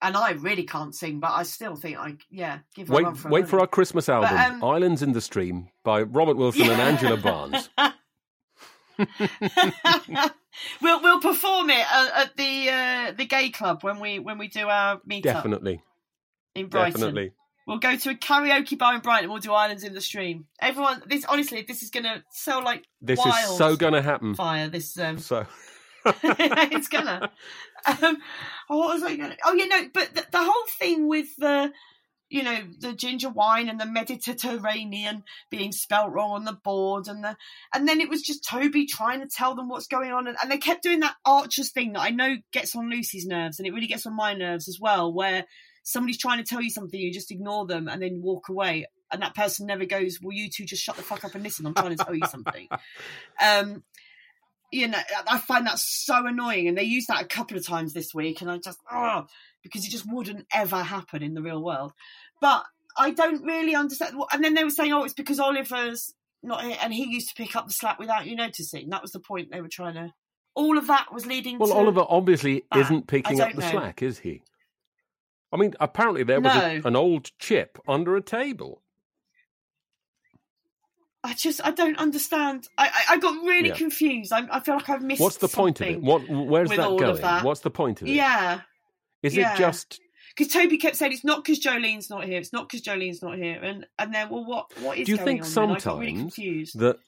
And I really can't sing, but I still think I yeah give her a Wait, for wait for our Christmas album, um, "Islands in the Stream" by Robert Wilson and Angela Barnes. we'll we'll perform it at, at the uh, the gay club when we when we do our meetup Definitely, in Brighton. definitely. We'll go to a karaoke bar in Brighton. We'll do Islands in the Stream. Everyone, this honestly, this is going to sell like This is so going to happen. fire. This um, So it's gonna. Um, oh, what was I gonna? Oh, you know, but the, the whole thing with the, you know, the ginger wine and the Mediterranean being spelt wrong on the board, and the, and then it was just Toby trying to tell them what's going on, and, and they kept doing that Archers thing that I know gets on Lucy's nerves, and it really gets on my nerves as well, where somebody's trying to tell you something, you just ignore them and then walk away. And that person never goes, Well, you two just shut the fuck up and listen. I'm trying to tell you something. Um, you know, I find that so annoying, and they used that a couple of times this week, and I just oh, because it just wouldn't ever happen in the real world. But I don't really understand. And then they were saying, "Oh, it's because Oliver's not here, and he used to pick up the slack without you noticing." That was the point they were trying to. All of that was leading. well, Oliver obviously that. isn't picking up the know. slack, is he? I mean, apparently there was a, an old chip under a table. I just I don't understand. I I, I got really Yeah. confused. I, I feel like I've missed. What's the point of it? What? Where's that going? That. What's the point of it? Yeah, Is yeah. it just because Toby kept saying it's not because Jolene's not here. It's not because Jolene's not here. And and then well, what what is Do you think on? then? I got really sometimes that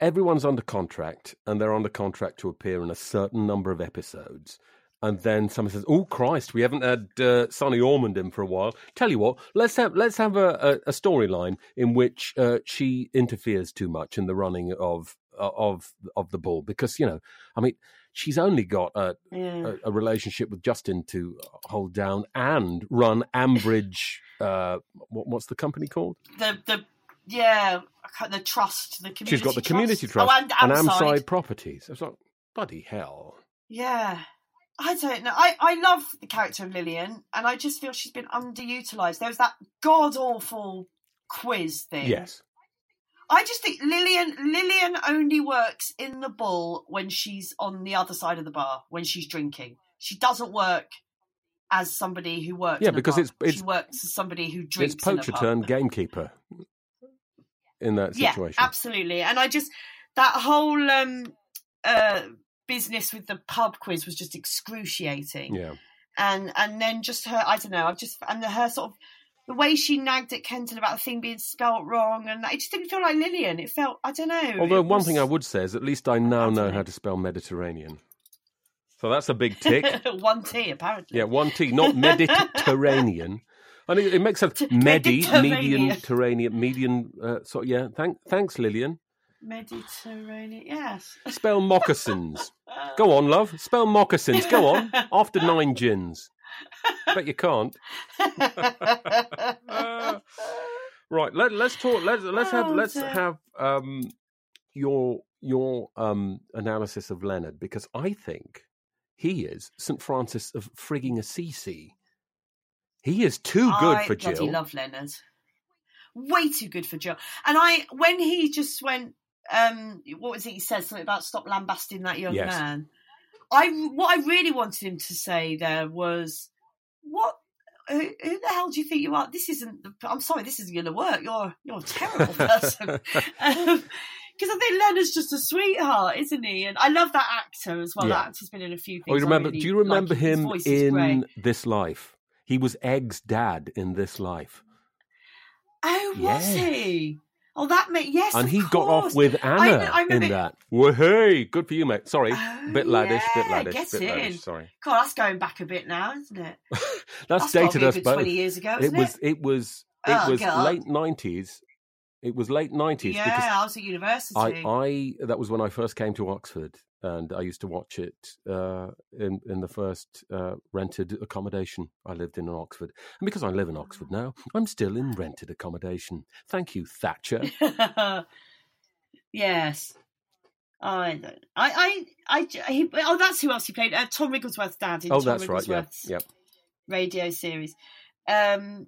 everyone's under contract and they're under contract to appear in a certain number of episodes, and then someone says, "Oh Christ, we haven't had uh, Sunny Ormonde in for a while." Tell you what, let's have let's have a, a, a storyline in which uh, she interferes too much in the running of uh, of of the ball because you know, I mean. She's only got a, Yeah. a, a relationship with Justin to hold down and run Ambridge. Uh, what, what's the company called? the the yeah the trust the community. She's got the community trust Oh, and, and Amside. Amside Properties. I was like, bloody hell. Yeah. I don't know. I, I love the character of Lilian, and I just feel she's been underutilized. There was that god awful quiz thing. Yes. I just think Lilian Lilian only works in the bull when she's on the other side of the bar when she's drinking. She doesn't work as somebody who works. Yeah, because it's- it's- she works as somebody who drinks. It's poacher turned gamekeeper in that Yeah, situation. absolutely. And I just that whole um uh business with the pub quiz was just excruciating. Yeah. And and then just her I don't know, I've just and her sort of the way she nagged at Kenton about the thing being spelt wrong and it just didn't feel like Lilian. It felt I don't know. Although it one was- thing I would say is at least I now know how to spell Mediterranean. So that's a big tick. one T apparently. yeah, one T, not Mediterranean. I mean, it makes a medi, median, Mediterranean. terranean, median. Uh, so yeah, thank, thanks, Lilian. Mediterranean yes. Spell moccasins. Go on, love. Spell moccasins. Go on. After nine gins. Bet you can't. Right. Let, let's talk. Let's let's have Oh, let's have um your your um analysis of Leonard because I think he is St Francis of frigging Assisi. He is too good I for bloody Jill. love Leonard. Way too good for Jill. And I, when he just went, um, what was it? He said something about stop lambasting that young Yes. man. I what I really wanted him to say there was, what? Who, who the hell do you think you are? This isn't. The, I'm sorry, this isn't going to work. You're you're a terrible person. Um, because I think Leonard's just a sweetheart, isn't he? And I love that actor as well. Yeah. That actor's been in a few Oh, things. you remember? really do you remember like. Him in This Life? He was Egg's dad in This Life, Oh, was Yes. he? Oh, that made yes. and he got off with Anna kn- I in that. Hey, good for you, mate. Sorry, oh, bit laddish, bit laddish, get bit in. laddish. Sorry, God, that's going back a bit now, isn't it? that's, That's dated us both. 20 years ago, it was. it? It was. It Oh, was God. late nineties. It was late nineties Yeah, I was at university. I, I that was when I first came to Oxford, and I used to watch it uh, in in the first uh, rented accommodation I lived in in Oxford. And because I live in Oxford now, I'm still in rented accommodation. Thank you, Thatcher. yes. I. I. I. I. He, oh, that's who else he played. Uh, Tom Wigglesworth's dad in oh, Tom that's right. Yeah, yeah. radio series. Um,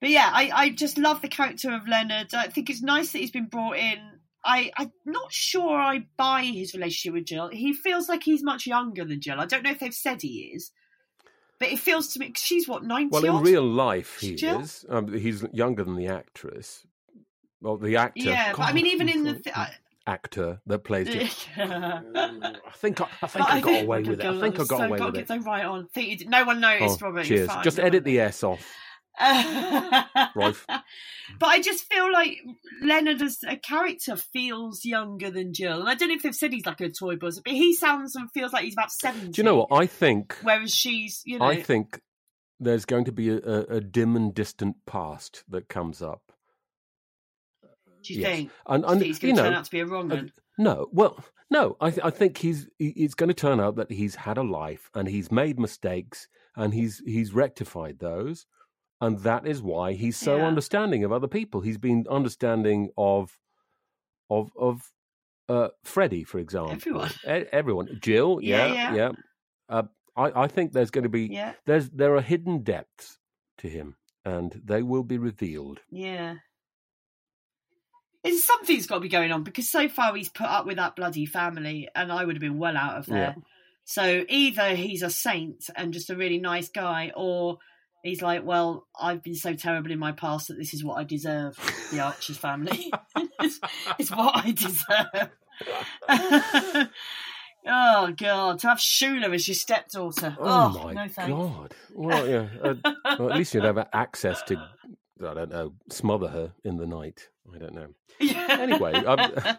but yeah, I, I just love the character of Leonard. I think it's nice that he's been brought in. I, I'm not sure I buy his relationship with Jill. He feels like he's much younger than Jill. I don't know if they've said he is, but it feels to me she's what ninety. Well, in real life, he Jill? is. Um, he's younger than the actress. Well, the actor. Yeah, but I mean, even in the th- I- actor that plays it. I I think I, I think I got away with it. I think I got away with it. Get so right on. Think you no one noticed, Oh, Robert. Cheers. Just edit the S off. Rife. But I just feel like Leonard as a character feels younger than Jill. And I don't know if they've said he's like a toy buzzer, but he sounds and feels like he's about 70. Do you know what? I think Whereas she's, you know. I think there's going to be a, a, dim and distant past that comes up. do you yes. think? And, you and, he's going to know, turn out to be a wrong uh. No, well, no. I, th- I think he's he- it's going to turn out that he's had a life and he's made mistakes and he's he's rectified those, and that is why he's so Yeah. understanding of other people. He's been understanding of of of uh, Freddie, for example. Everyone. E- everyone. Jill. Yeah, Yeah, yeah. yeah. Uh, I I think there's going to be Yeah. there's there are hidden depths to him, and they will be revealed. Yeah. It's something's got to be going on because so far he's put up with that bloody family, and I would have been well out of there. So either he's a saint and just a really nice guy, or he's like, well, I've been so terrible in my past that this is what I deserve. The Archers family, it's, it's what I deserve. oh God, to have Shula as your stepdaughter. Oh, Oh, my no god! Well, yeah. Uh, well, at least you'd have access to, I don't know, smother her in the night. I don't know. Yeah. Anyway, I'm,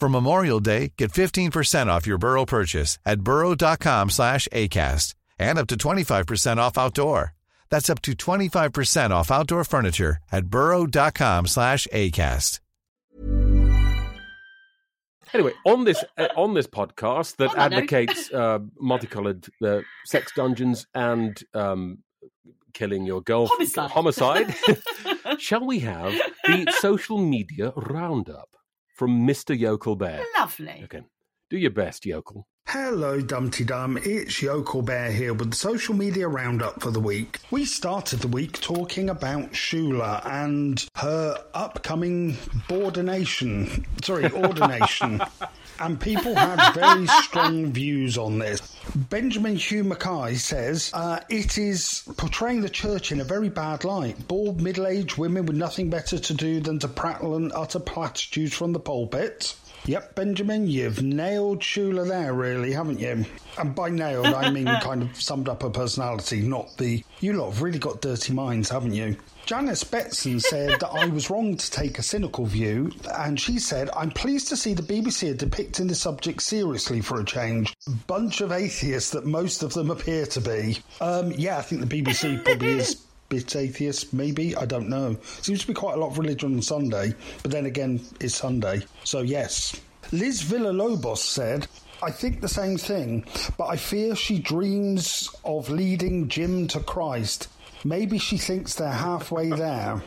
For Memorial Day, get 15% off your Burrow purchase at burrow.com slash ACAST and up to 25% off outdoor. That's up to 25% off outdoor furniture at burrow.com slash ACAST. anyway, on this uh, on this podcast that On that note. advocates uh, multicolored uh, sex dungeons and um, killing your girl Homicide. homicide, shall we have the social media roundup from Mister Yokel Bear? Lovely. Okay, do your best, Yokel. Hello, Dumpty Dum. It's Yokel Bear here with the social media roundup for the week. We started the week talking about Shula and her upcoming ordination. Sorry, ordination. And people have very strong views on this. Benjamin Hugh Mackay says uh, it is portraying the church in a very bad light. Bald, middle aged women with nothing better to do than to prattle and utter platitudes from the pulpit. Yep, Benjamin, you've nailed Shula there, really, haven't you? And by nailed, I mean kind of summed up her personality, not the. You lot have really got dirty minds, haven't you? Janice Betson said that I was wrong to take a cynical view, and she said, I'm pleased to see the BBC are depicting the subject seriously for a change. Bunch of atheists that most of them appear to be. Um, yeah, I think the BBC probably is bit atheist, maybe. I don't know. Seems to be quite a lot of religion on Sunday, but then again, it's Sunday. So, yes. Liz Villalobos said, I think the same thing, but I fear she dreams of leading Jim to Christ. Maybe she thinks they're halfway there.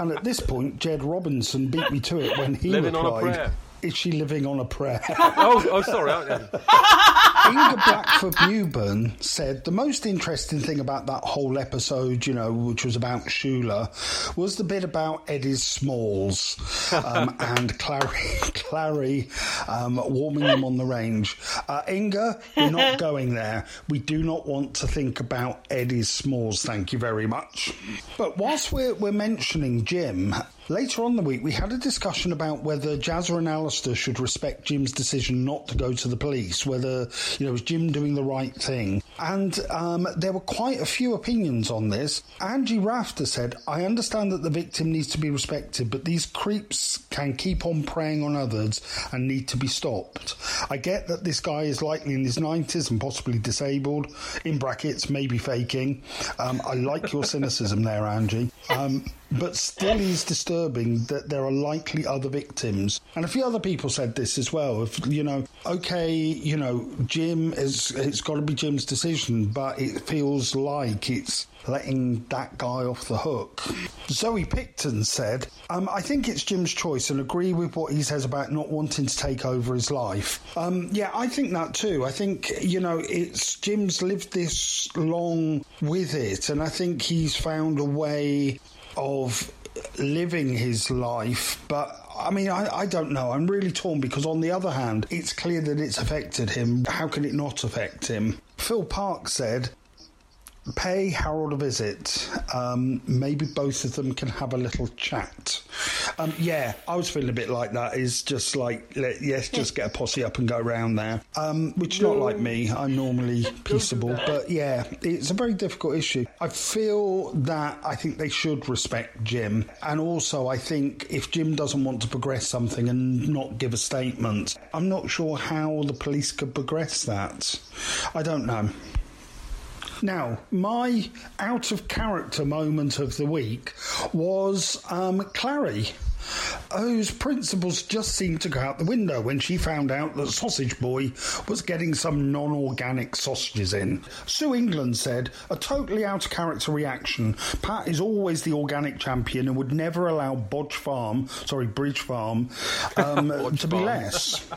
and at this point, Jed Robinson beat me to it when he Living on a replied, prayer. Is she living on a prayer? oh, oh, sorry. I- Inga Blackford Newburn said the most interesting thing about that whole episode, you know, which was about Shula, was the bit about Eddie's Smalls um, and Clarrie, Clarrie um, warming them on the range. Uh, Inga, we're not going there. We do not want to think about Eddie's Smalls, thank you very much. But whilst we're, we're mentioning Jim, Later on the week, we had a discussion about whether Jazzer and Alistair should respect Jim's decision not to go to the police, whether, you know, is Jim doing the right thing? And um, there were quite a few opinions on this. Angie Rafter said, I understand that the victim needs to be respected, but these creeps can keep on preying on others and need to be stopped. I get that this guy is likely in his 90s and possibly disabled, in brackets, maybe faking. Um, I like your cynicism there, Angie. Um, but still is disturbing that there are likely other victims. And a few other people said this as well. If you know, okay, you know, Jim is it's got to be Jim's decision, but it feels like it's letting that guy off the hook. Zoe Picton said, um, I think it's Jim's choice and agree with what he says about not wanting to take over his life. Um, yeah, I think that too. I think, you know, it's Jim's lived this long with it, and I think he's found a way of living his life, but I mean, I, I, don't know. I'm really torn because, on the other hand, it's clear that it's affected him. How can it not affect him? Phil Park said, pay Harold a visit. Um, maybe both of them can have a little chat. Um, yeah, I was feeling a bit like that. Is just like let, yes, just get a posse up and go around there. Um, which is not like me. I'm normally peaceable, but yeah, it's a very difficult issue. I feel that I think they should respect Jim, and also I think if Jim doesn't want to progress something and not give a statement, I'm not sure how the police could progress that. I don't know. Now, my out of character moment of the week was um, Clarrie whose principles just seemed to go out the window when she found out that Sausage Boy was getting some non organic sausages in. Sue England said, a totally out of character reaction. Pat is always the organic champion and would never allow Bodge Farm, sorry, Bridge Farm, um, to be less.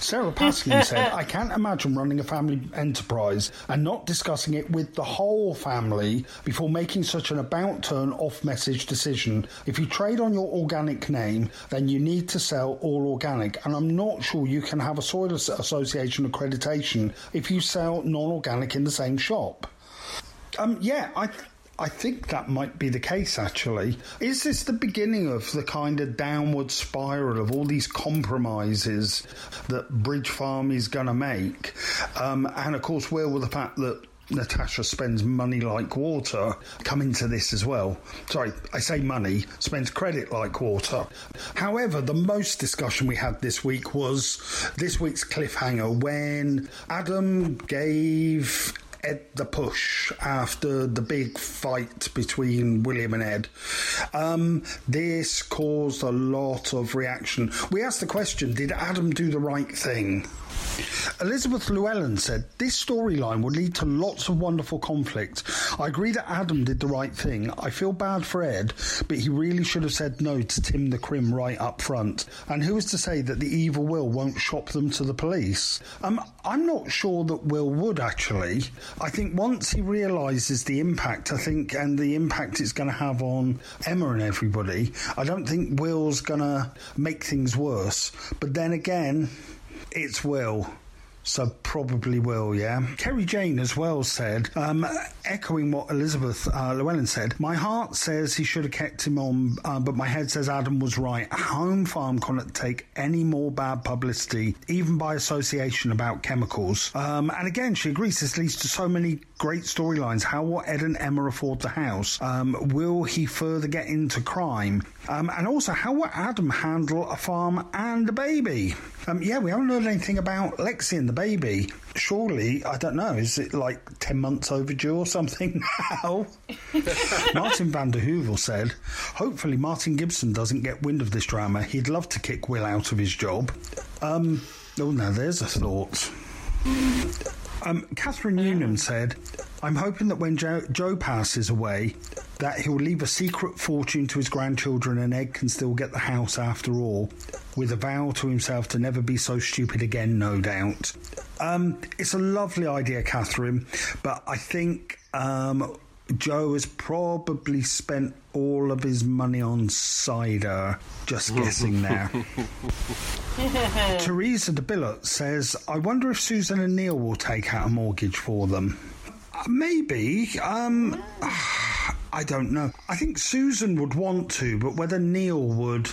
Sarah Paskin said, I can't imagine running a family enterprise and not discussing it with the whole family before making such an about turn off message decision. If you trade on your organic name, then you need to sell all organic. And I'm not sure you can have a Soil Association accreditation if you sell non organic in the same shop. Um, yeah, I. I think that might be the case, actually. Is this the beginning of the kind of downward spiral of all these compromises that Bridge Farm is going to make? Um, and of course, where will the fact that Natasha spends money like water come into this as well. Sorry, I say money, spends credit like water. However, the most discussion we had this week was this week's cliffhanger when Adam gave Ed the push after the big fight between William and Ed. Um, this caused a lot of reaction. We asked the question Did Adam do the right thing? Elizabeth Llewellyn said, This storyline would lead to lots of wonderful conflict. I agree that Adam did the right thing. I feel bad for Ed, but he really should have said no to Tim the Crim right up front. And who is to say that the evil Will won't shop them to the police? Um, I'm not sure that Will would actually. I think once he realises the impact, I think, and the impact it's going to have on Emma and everybody, I don't think Will's going to make things worse. But then again, it's Will. So probably will, yeah. Kerry Jane as well said, um, echoing what Elizabeth uh, Llewellyn said, my heart says he should have kept him on, uh, but my head says Adam was right. Home Farm cannot take any more bad publicity, even by association about chemicals. Um, and again, she agrees this leads to so many great storylines. How will Ed and Emma afford the house? Um, will he further get into crime? Um, and also, how will Adam handle a farm and a baby? Um, yeah, we haven't heard anything about Lexi and the baby. Surely, I don't know, is it like 10 months overdue or something now? Martin van der Heuvel said, hopefully Martin Gibson doesn't get wind of this drama. He'd love to kick Will out of his job. Um, oh, now there's a thought. Um, Catherine Newnham said, I'm hoping that when Joe, Joe passes away, that he'll leave a secret fortune to his grandchildren and Ed can still get the house after all, with a vow to himself to never be so stupid again, no doubt. Um, it's a lovely idea, Catherine, but I think um, Joe has probably spent all of his money on cider. Just guessing there. Teresa de Billot says, I wonder if Susan and Neil will take out a mortgage for them. Uh, maybe. Um, I don't know. I think Susan would want to, but whether Neil would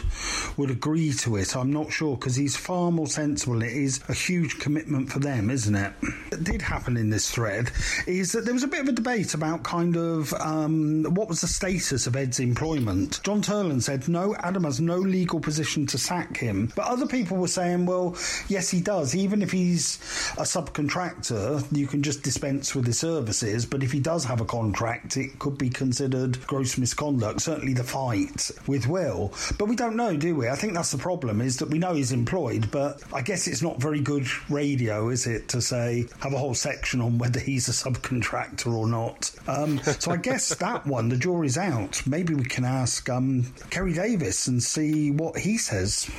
would agree to it, I'm not sure because he's far more sensible. It is a huge commitment for them, isn't it? What did happen in this thread is that there was a bit of a debate about kind of um, what was the status of Ed's employment. John Turland said no, Adam has no legal position to sack him, but other people were saying, well, yes, he does. Even if he's a subcontractor, you can just dispense with his services. But if he does have a contract, it could be considered gross misconduct. Certainly the fight with Will, but we don't know, do we? I think that's the problem is that we know he's employed, but I guess it's not very good radio, is it, to say have a whole section on whether he's a subcontractor or not. Um, so I guess that one, the jury's out. Maybe we can ask um, Kerry Davis and see what he says.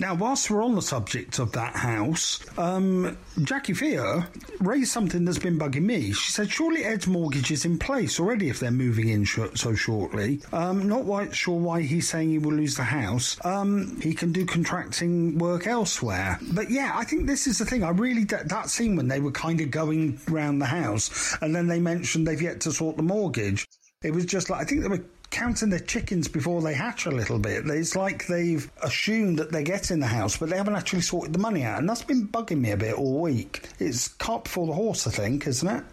Now, whilst we're on the subject of that house, um, Jackie Fear raised something that's been bugging me. She said, surely Ed's mortgage is in place already if they're moving in sh- so shortly. Um, not quite sure why he's saying he will lose the house. Um, he can do contracting work elsewhere. But yeah, I think this is the thing. I really, that, that scene when they were kind of going round the house and then they mentioned they've yet to sort the mortgage. It was just like, I think they were counting their chickens before they hatch a little bit. It's like they've assumed that they get in the house, but they haven't actually sorted the money out. And that's been bugging me a bit all week. It's cart before the horse, I think, isn't it?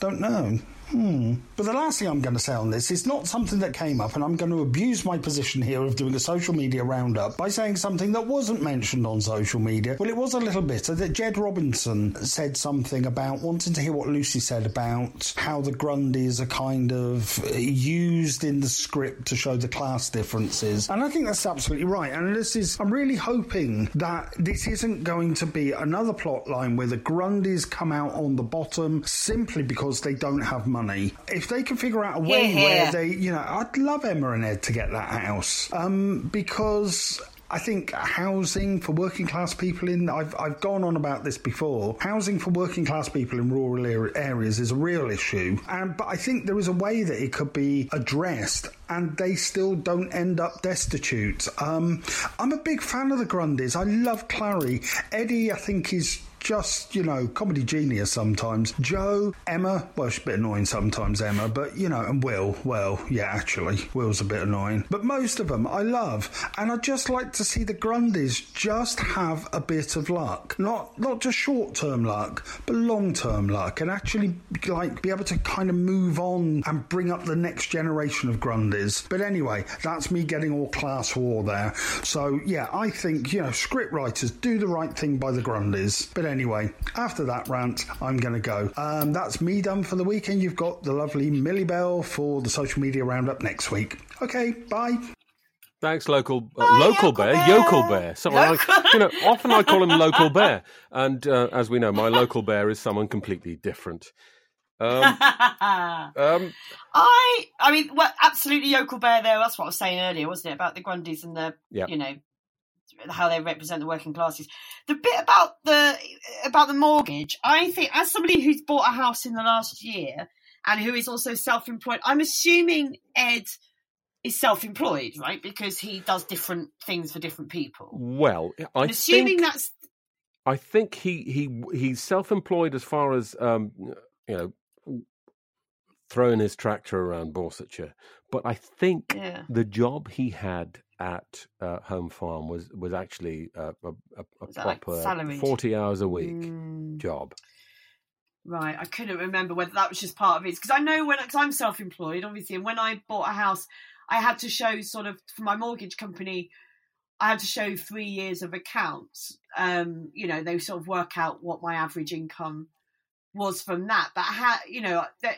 Don't know. Hmm. But the last thing I'm going to say on this is not something that came up, and I'm going to abuse my position here of doing a social media roundup by saying something that wasn't mentioned on social media. Well, it was a little bit. That Jed Robinson said something about wanting to hear what Lucy said about how the Grundys are kind of used in the script to show the class differences, and I think that's absolutely right. And this is, I'm really hoping that this isn't going to be another plot line where the Grundys come out on the bottom simply because they don't have money money. If they can figure out a way hear. where they, you know, I'd love Emma and Ed to get that house um, because. I think housing for working class people in I've I've gone on about this before. Housing for working class people in rural areas is a real issue, and but I think there is a way that it could be addressed, and they still don't end up destitute. Um, I'm a big fan of the Grundys. I love Clarrie. Eddie, I think is just, you know, comedy genius sometimes. Joe, Emma, well, she's a bit annoying sometimes, Emma, but, you know, and Will, well, yeah, actually, Will's a bit annoying. But most of them I love, and I'd just like to see the Grundys just have a bit of luck. Not, not just short term luck, but long term luck, and actually, like, be able to kind of move on and bring up the next generation of Grundys. But anyway, that's me getting all class war there. So, yeah, I think, you know, script writers do the right thing by the Grundys. But anyway, after that rant, I'm going to go. Um, that's me done for the weekend. You've got the lovely Millie Bell for the social media roundup next week. Okay, bye. Thanks, local uh, local bear, yokel bear. Sorry, I, you know, often I call him local bear, and uh, as we know, my local bear is someone completely different. Um, um, I, I mean, well, absolutely yokel bear there. That's what I was saying earlier, wasn't it, about the Grundys and the, Yeah. you know, how they represent the working classes. The bit about the about the mortgage, I think, as somebody who's bought a house in the last year and who is also self-employed, I'm assuming Ed is self-employed, right? Because he does different things for different people. well, I I'm assuming think, that's I think he he he's self-employed as far as um, you know throwing his tractor around Borsetshire, but I think Yeah. the job he had at uh, Home Farm was was actually a, a, a like, proper salaried? forty hours a week Mm. job. Right, I couldn't remember whether that was just part of it because I know when because I'm self-employed, obviously, and when I bought a house, I had to show sort of for my mortgage company, I had to show three years of accounts. Um, you know, they sort of work out what my average income was from that. But had you know that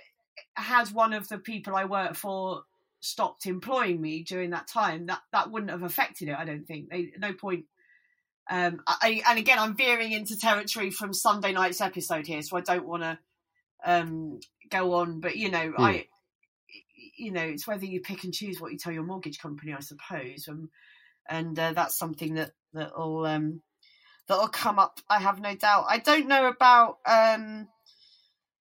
had one of the people I work for stopped employing me during that time, that that wouldn't have affected it. I don't think. They, no point um, I, and again, I'm veering into territory from Sunday night's episode here, so I don't want to um, go on. But you know, Hmm. I, you know, it's whether you pick and choose what you tell your mortgage company, I suppose. Um, and uh, that's something that that'll um, that'll come up. I have no doubt. I don't know about um,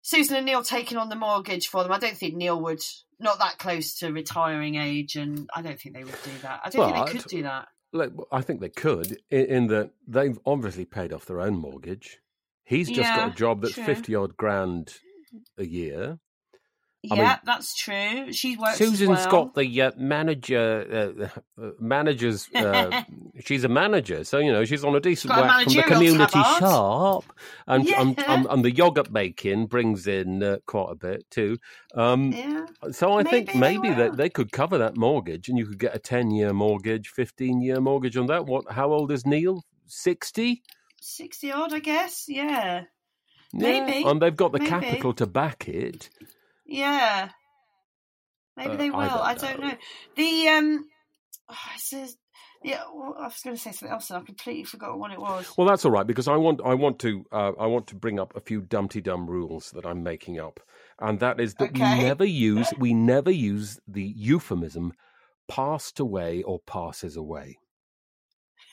Susan and Neil taking on the mortgage for them. I don't think Neil would. Not that close to retiring age, and I don't think they would do that. I don't think they could do that. Like, I think they could, in, in that they've obviously paid off their own mortgage. He's just Yeah, got a job that's fifty odd grand a year. I yeah, mean, that's true. She works. Susan's as well. got the uh, manager, uh, uh, managers. Uh, she's a manager, so you know she's on a decent whack from the community shop, and Yeah. and, and, and the yogurt making brings in uh, quite a bit too. Um, Yeah. So I think Maybe they maybe they, they could cover that mortgage, and you could get a ten-year mortgage, fifteen-year mortgage on that. What? How old is Neil? Sixty. sixty odd, I guess. Yeah, Yeah. Maybe. And they've got the Maybe. capital to back it. Yeah. Maybe Uh, they will. I I don't don't, know. know. The um, oh, says yeah. Well, I was going to say something else, and I completely forgot what it was. Well, that's all right because I want I want to uh, I want to bring up a few Dumpty Dum rules that I'm making up, and that is that Okay. we never use we never use the euphemism "passed away" or "passes away."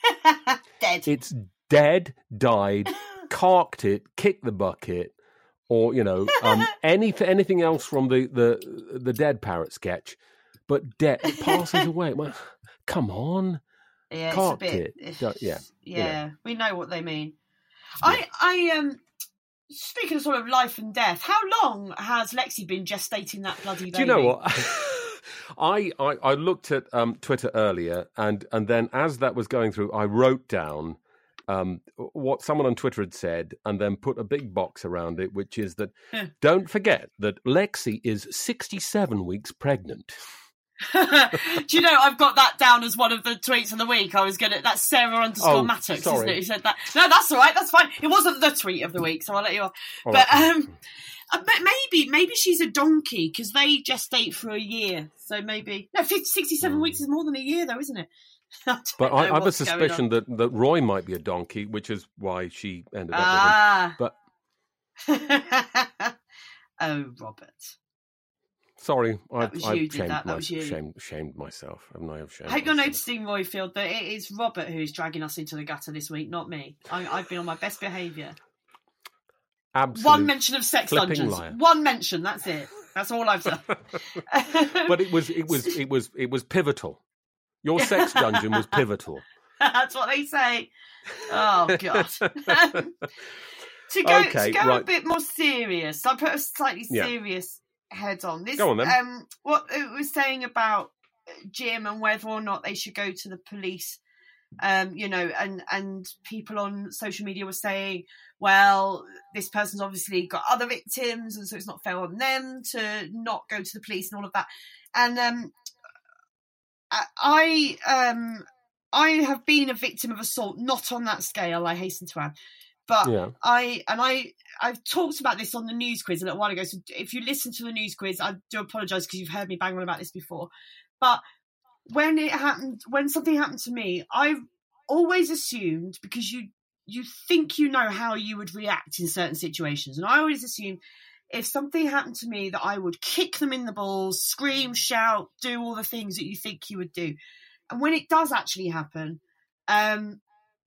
Dead. It's dead, died, carked it, kicked the bucket, or you know um, any anything else from the the the dead parrot sketch, but dead passes away. Well, come on, Yeah, it's a bit. it. Yeah, yeah. Yeah, we know what they mean. I, I um, speaking of sort of life and death, how long has Lexi been gestating that bloody baby? Do you know what? I, I I looked at um, Twitter earlier, and and then as that was going through, I wrote down um, what someone on Twitter had said, and then put a big box around it, which is that Huh. don't forget that Lexi is sixty-seven weeks pregnant. Do you know I've got that down as one of the tweets of the week? I was gonna. That's Sarah underscore Oh, Mattox, isn't it? Who said that? No, that's all right. That's fine. It wasn't the tweet of the week, so I'll let you off. All but right. um, uh, maybe maybe she's a donkey because they gestate for a year. So maybe no, 50, 67 weeks is more than a year, though, isn't it? I But I, I have a what's going on. suspicion that, that Roy might be a donkey, which is why she ended up Ah. with him. But oh, Robert. sorry, was I've shamed, that, that my- was you. shamed shamed myself. Haven't I? I've shamed I hope you're noticing, Roifield, that it is Robert who's dragging us into the gutter this week, not me. I, I've been on my best behaviour. Absolute One mention of sex dungeons. liar. One mention. That's it. That's all I've done. but it was it was it was it was pivotal. Your sex dungeon was pivotal. That's what they say. Oh god. to go Okay, to go a bit more serious, I put a slightly Yeah. serious head on this. Go on then. Um, what it was saying about Jim and whether or not they should go to the police. Um, you know, and and people on social media were saying, well, this person's obviously got other victims, and so it's not fair on them to not go to the police and all of that. And um, I um I have been a victim of assault, not on that scale. I hasten to add, but Yeah. I and I I've talked about this on the news quiz a little while ago. So if you listen to the news quiz, I do apologise because you've heard me bang on about this before. But when it happened, when something happened to me, I've always assumed because you you think you know how you would react in certain situations, and I always assumed if something happened to me that I would kick them in the balls, scream, shout, do all the things that you think you would do. And when it does actually happen, um,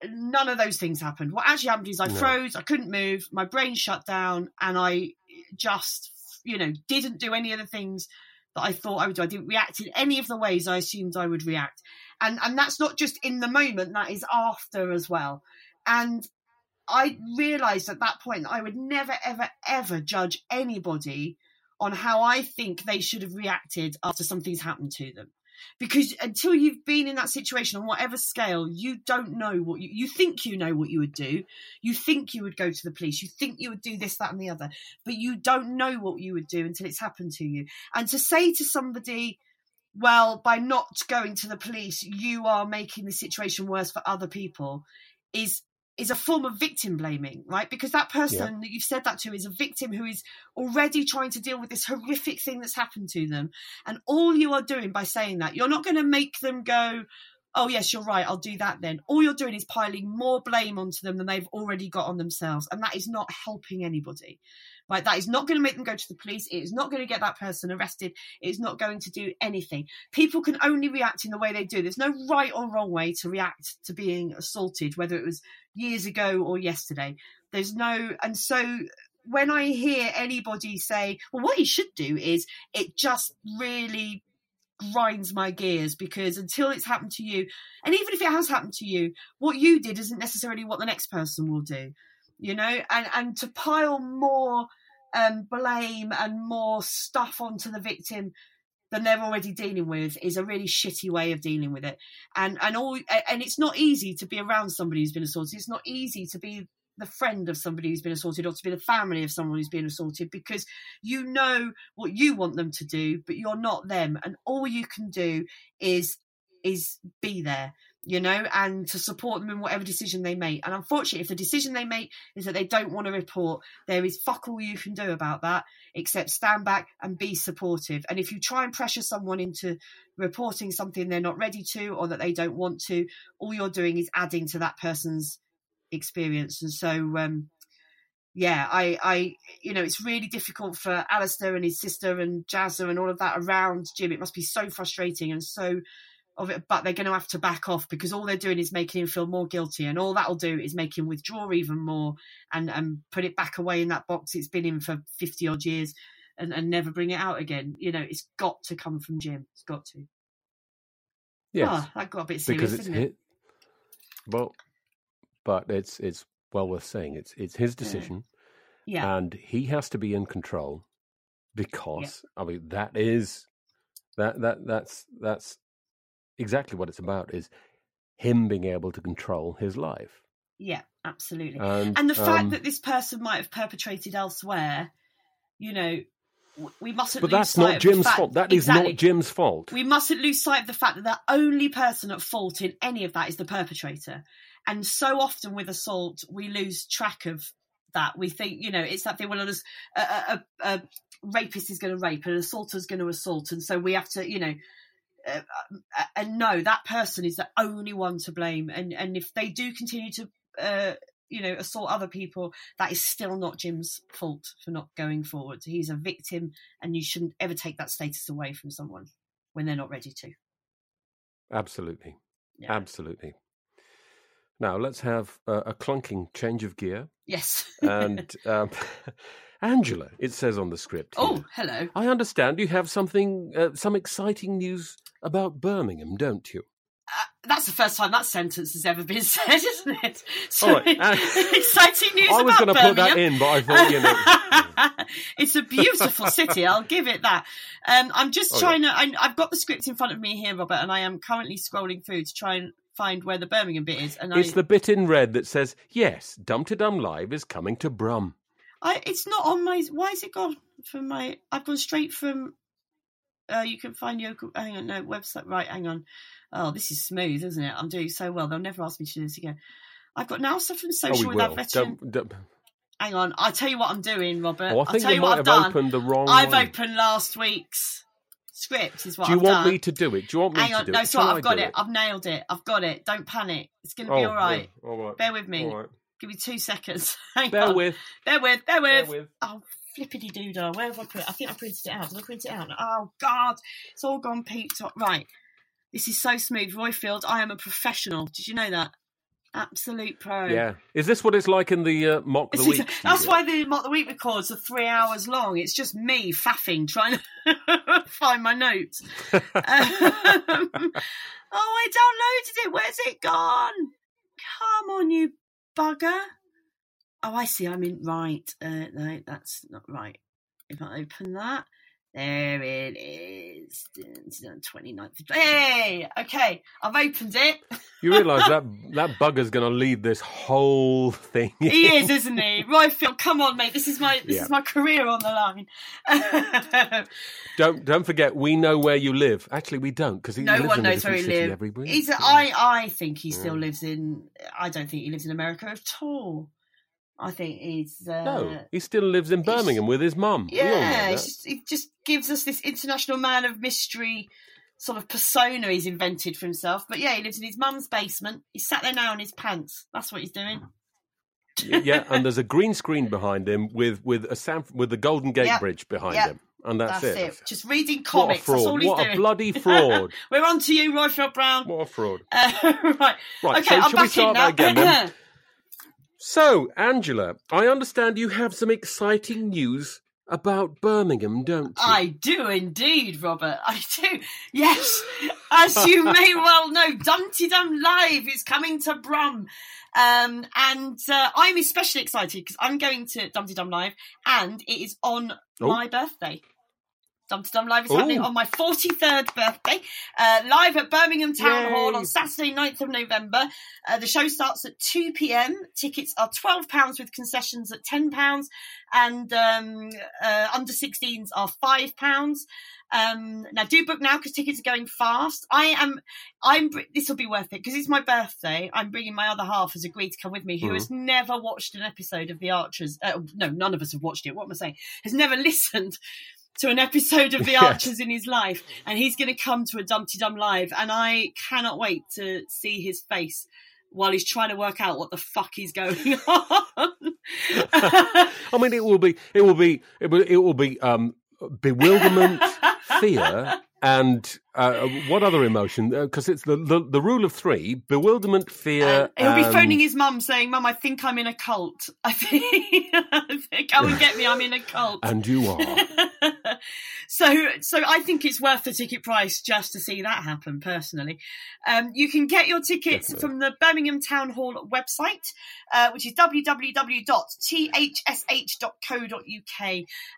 none of those things happened. What actually happened is I No. froze, I couldn't move, my brain shut down, and I just, you know, didn't do any of the things that I thought I would do. I didn't react in any of the ways I assumed I would react. And and that's not just in the moment, that is after as well. And I realized at that point that I would never, ever, ever judge anybody on how I think they should have reacted after something's happened to them. Because until you've been in that situation on whatever scale, you don't know what you, you think you know what you would do. You think you would go to the police. You think you would do this, that, and the other, but you don't know what you would do until it's happened to you. And to say to somebody, well, by not going to the police, you are making the situation worse for other people, is is a form of victim blaming, right? Because that person that you've said that to is a victim who is already trying to deal with this horrific thing that's happened to them. And all you are doing by saying that, you're not going to make them go, oh, yes, you're right, I'll do that then. All you're doing is piling more blame onto them than they've already got on themselves. And that is not helping anybody. Right, that is not going to make them go to the police. It is not going to get that person arrested. It is not going to do anything. People can only react in the way they do. There's no right or wrong way to react to being assaulted, whether it was years ago or yesterday. There's no, and so when I hear anybody say, well, what you should do is, it just really grinds my gears because until it's happened to you, and even if it has happened to you, what you did isn't necessarily what the next person will do, you know, and and to pile more um, blame and more stuff onto the victim than they're already dealing with is a really shitty way of dealing with it. And and all and it's not easy to be around somebody who's been assaulted. It's not easy to be the friend of somebody who's been assaulted or to be the family of someone who's been assaulted because you know what you want them to do, but you're not them. And all you can do is is be there you know, and to support them in whatever decision they make. And unfortunately, if the decision they make is that they don't want to report, there is fuck all you can do about that except stand back and be supportive. And if you try and pressure someone into reporting something they're not ready to or that they don't want to, all you're doing is adding to that person's experience. And so, um, yeah, I, I, you know, it's really difficult for Alistair and his sister and Jazzer and all of that around Jim. It must be so frustrating and so of it, but they're going to have to back off because all they're doing is making him feel more guilty, and all that'll do is make him withdraw even more and and put it back away in that box it's been in for fifty odd years, and and never bring it out again. You know, it's got to come from Jim. It's got to. Yes, oh, that got a bit serious, because it's didn't it? hit. Well, but it's it's well worth saying. It's it's his decision, Yeah. and he has to be in control because I mean that is that that that's that's exactly what it's about is him being able to control his life. Yeah, absolutely. And, And, the fact um, that this person might have perpetrated elsewhere, you know, we mustn't. But lose that's sight not Jim's fact- fault. That is Exactly. not Jim's fault. We mustn't lose sight of the fact that the only person at fault in any of that is the perpetrator. And so often with assault, we lose track of that. We think, you know, it's that thing when a, a, a, a rapist is going to rape and an assaulter is going to assault. And so we have to, you know, uh, uh, and no, that person is the only one to blame. And and if they do continue to, uh, you know, assault other people, that is still not Jim's fault for not going forward. He's a victim, and you shouldn't ever take that status away from someone when they're not ready to. Absolutely, absolutely. Now let's have a, a clunking change of gear. Yes. and um, Angela, it says on the script. here, Oh, hello. I understand you have something, uh, some exciting news about Birmingham, don't you? That's the first time that sentence has ever been said, isn't it? So, All right, uh, exciting news I was going to put that in, but I thought you know. it's a beautiful city. I'll give it that. Um, I'm just Oh, trying to. I, I've got the script in front of me here, Robert, and I am currently scrolling through to try and find where the Birmingham bit is. And It's I, the bit in red that says, "Yes, Dumteedum Live is coming to Brum." I, it's not on my. Why is it gone from my? I've gone straight from. Uh, you can find your. Hang on, no website. Right, hang on. Oh, this is smooth, isn't it? I'm doing so well. They'll never ask me to do this again. I've got now stuff from oh, social we with will. veteran. Don't, don't, Hang on, I'll tell you what I'm doing, Robert. Oh, I I'll tell you what have I've done. opened the wrong I've one. opened last week's script. Is what do you I've want done. me to do it? Do you want me Hang to do no, it? I I've got do it. I've nailed it. I've got it. Don't panic. It's going to Oh, be all right. yeah, all right. Bear with me. Right. Give me two seconds. Hang Bear on. with. Bear with. Bear with. Bear with. Oh, flippity doodah. Where have I put it? I think I printed it out. Did I print it out? Oh, God. It's all gone peaked up. Right. This is so smooth. Roifield, I am a professional. Did you know that? Absolute pro. Yeah. Is this what it's like in the uh, mock the week? that's why the Mock the Week records are three hours long. It's just me faffing trying to find my notes. Um, oh, I downloaded it. Where's it gone? Come on, you bugger. Oh, I see. I'm in. Right. Uh, no, that's not right. If I open that. There it is. 29th. of- Hey! Okay. I've opened it. You realise that that bugger's going to lead this whole thing. He is, isn't he? Right, Roifield, come on, mate. This is my this Yeah. is my career on the line. Don't don't forget, we know where you live. Actually, we don't because he no lives one in knows where he lives. He's. I I think he still Yeah. lives in. I don't think he lives in America at all. I think he's. Uh, no, he still lives in Birmingham with his mum. We Yeah, just, it just gives us this international man of mystery sort of persona he's invented for himself. But yeah, he lives in his mum's basement. He's sat there now in his pants. That's what he's doing. yeah, and there's a green screen behind him with with a San, with the Golden Gate Yep. Bridge behind Yep. him, and that's, That's it. it. Just reading What a comics. fraud! That's all he's what doing. a bloody fraud! We're on to you, Roifield Brown. what a fraud! Uh, right. Right, Okay, so I'm shall we back start in that now. again then? So, Angela, I understand you have some exciting news about Birmingham, don't you? I do indeed, Robert. I do. Yes, as you may well know, Dumteedum Live is coming to Brum. Um, and uh, I'm especially excited because I'm going to Dumteedum Live, and it is on Oh. my birthday. Dumteedum Live is happening on my 43rd birthday, uh, live at Birmingham Town Yay. Hall on Saturday, 9th of November. Uh, the show starts at 2 pm. Tickets are £12 with concessions at £10, and um, uh, under 16s are £5. Um, now do book now because tickets are going fast. I am, I'm, this will be worth it because it's my birthday. I'm bringing my other half has agreed to come with me who Mhm. has never watched an episode of The Archers. Uh, no, none of us have watched it. What am I saying? Has never listened to an episode of The Yes. Archers in his life, and he's going to come to a Dumteedum live, and I cannot wait to see his face while he's trying to work out what the fuck is going on. I mean, it will be, it will be, it will, it will be um, bewilderment, fear, and uh, what other emotion? Because it's the, the the rule of three: bewilderment, fear. He'll be phoning his mum saying, "Mum, I think I'm in a cult. I think, I think come and get me. I'm in a cult." And you are. so, so I think it's worth the ticket price just to see that happen. Personally, um, you can get your tickets Definitely. from the Birmingham Town Hall website, uh, which is www.thsh.co.uk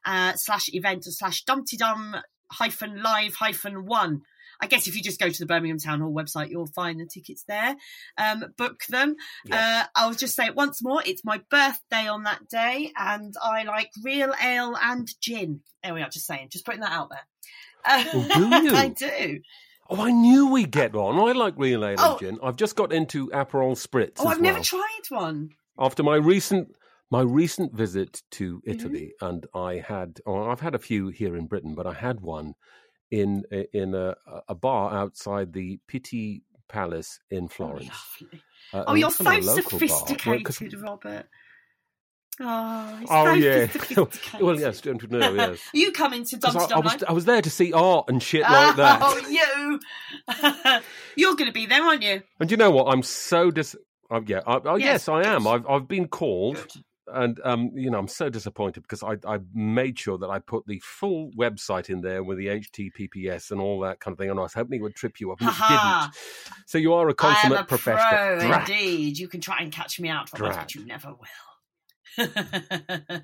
uh, slash event slash Dumteedum hyphen live hyphen one. I guess if you just go to the Birmingham Town Hall website, you'll find the tickets there. Um, book them. Uh, I'll just say it once more. It's my birthday on that day, and I like real ale and gin. There we are. Just saying. Just putting that out there. Uh, Well, do you? I do. Oh, I knew we'd get on. I like real ale Oh. and gin. I've just got into Aperol Spritz Oh, I've never tried one. After my recent my recent visit to Mm-hmm. Italy, and I had, oh, I've had a few here in Britain, but I had one in in a, a bar outside the Pitti Palace in Florence. Uh, Oh, you're so bar. Well, sophisticated, Robert. Oh, Oh so yeah. well, yes, know? Yes. You come into Dumpty I, I was I was there to see art and shit like that. Oh, you! You're going to be there, aren't you? And you know what? I'm so dis. Uh, yeah. I, oh, Yes, yes, I am. I've I've been called, and um, you know, I'm so disappointed because I I made sure that I put the full website in there with the HTTPS and all that kind of thing, and I was hoping it would trip you up, and it didn't. So you are a I am consummate a professional. pro, indeed. You can try and catch me out, but you never will.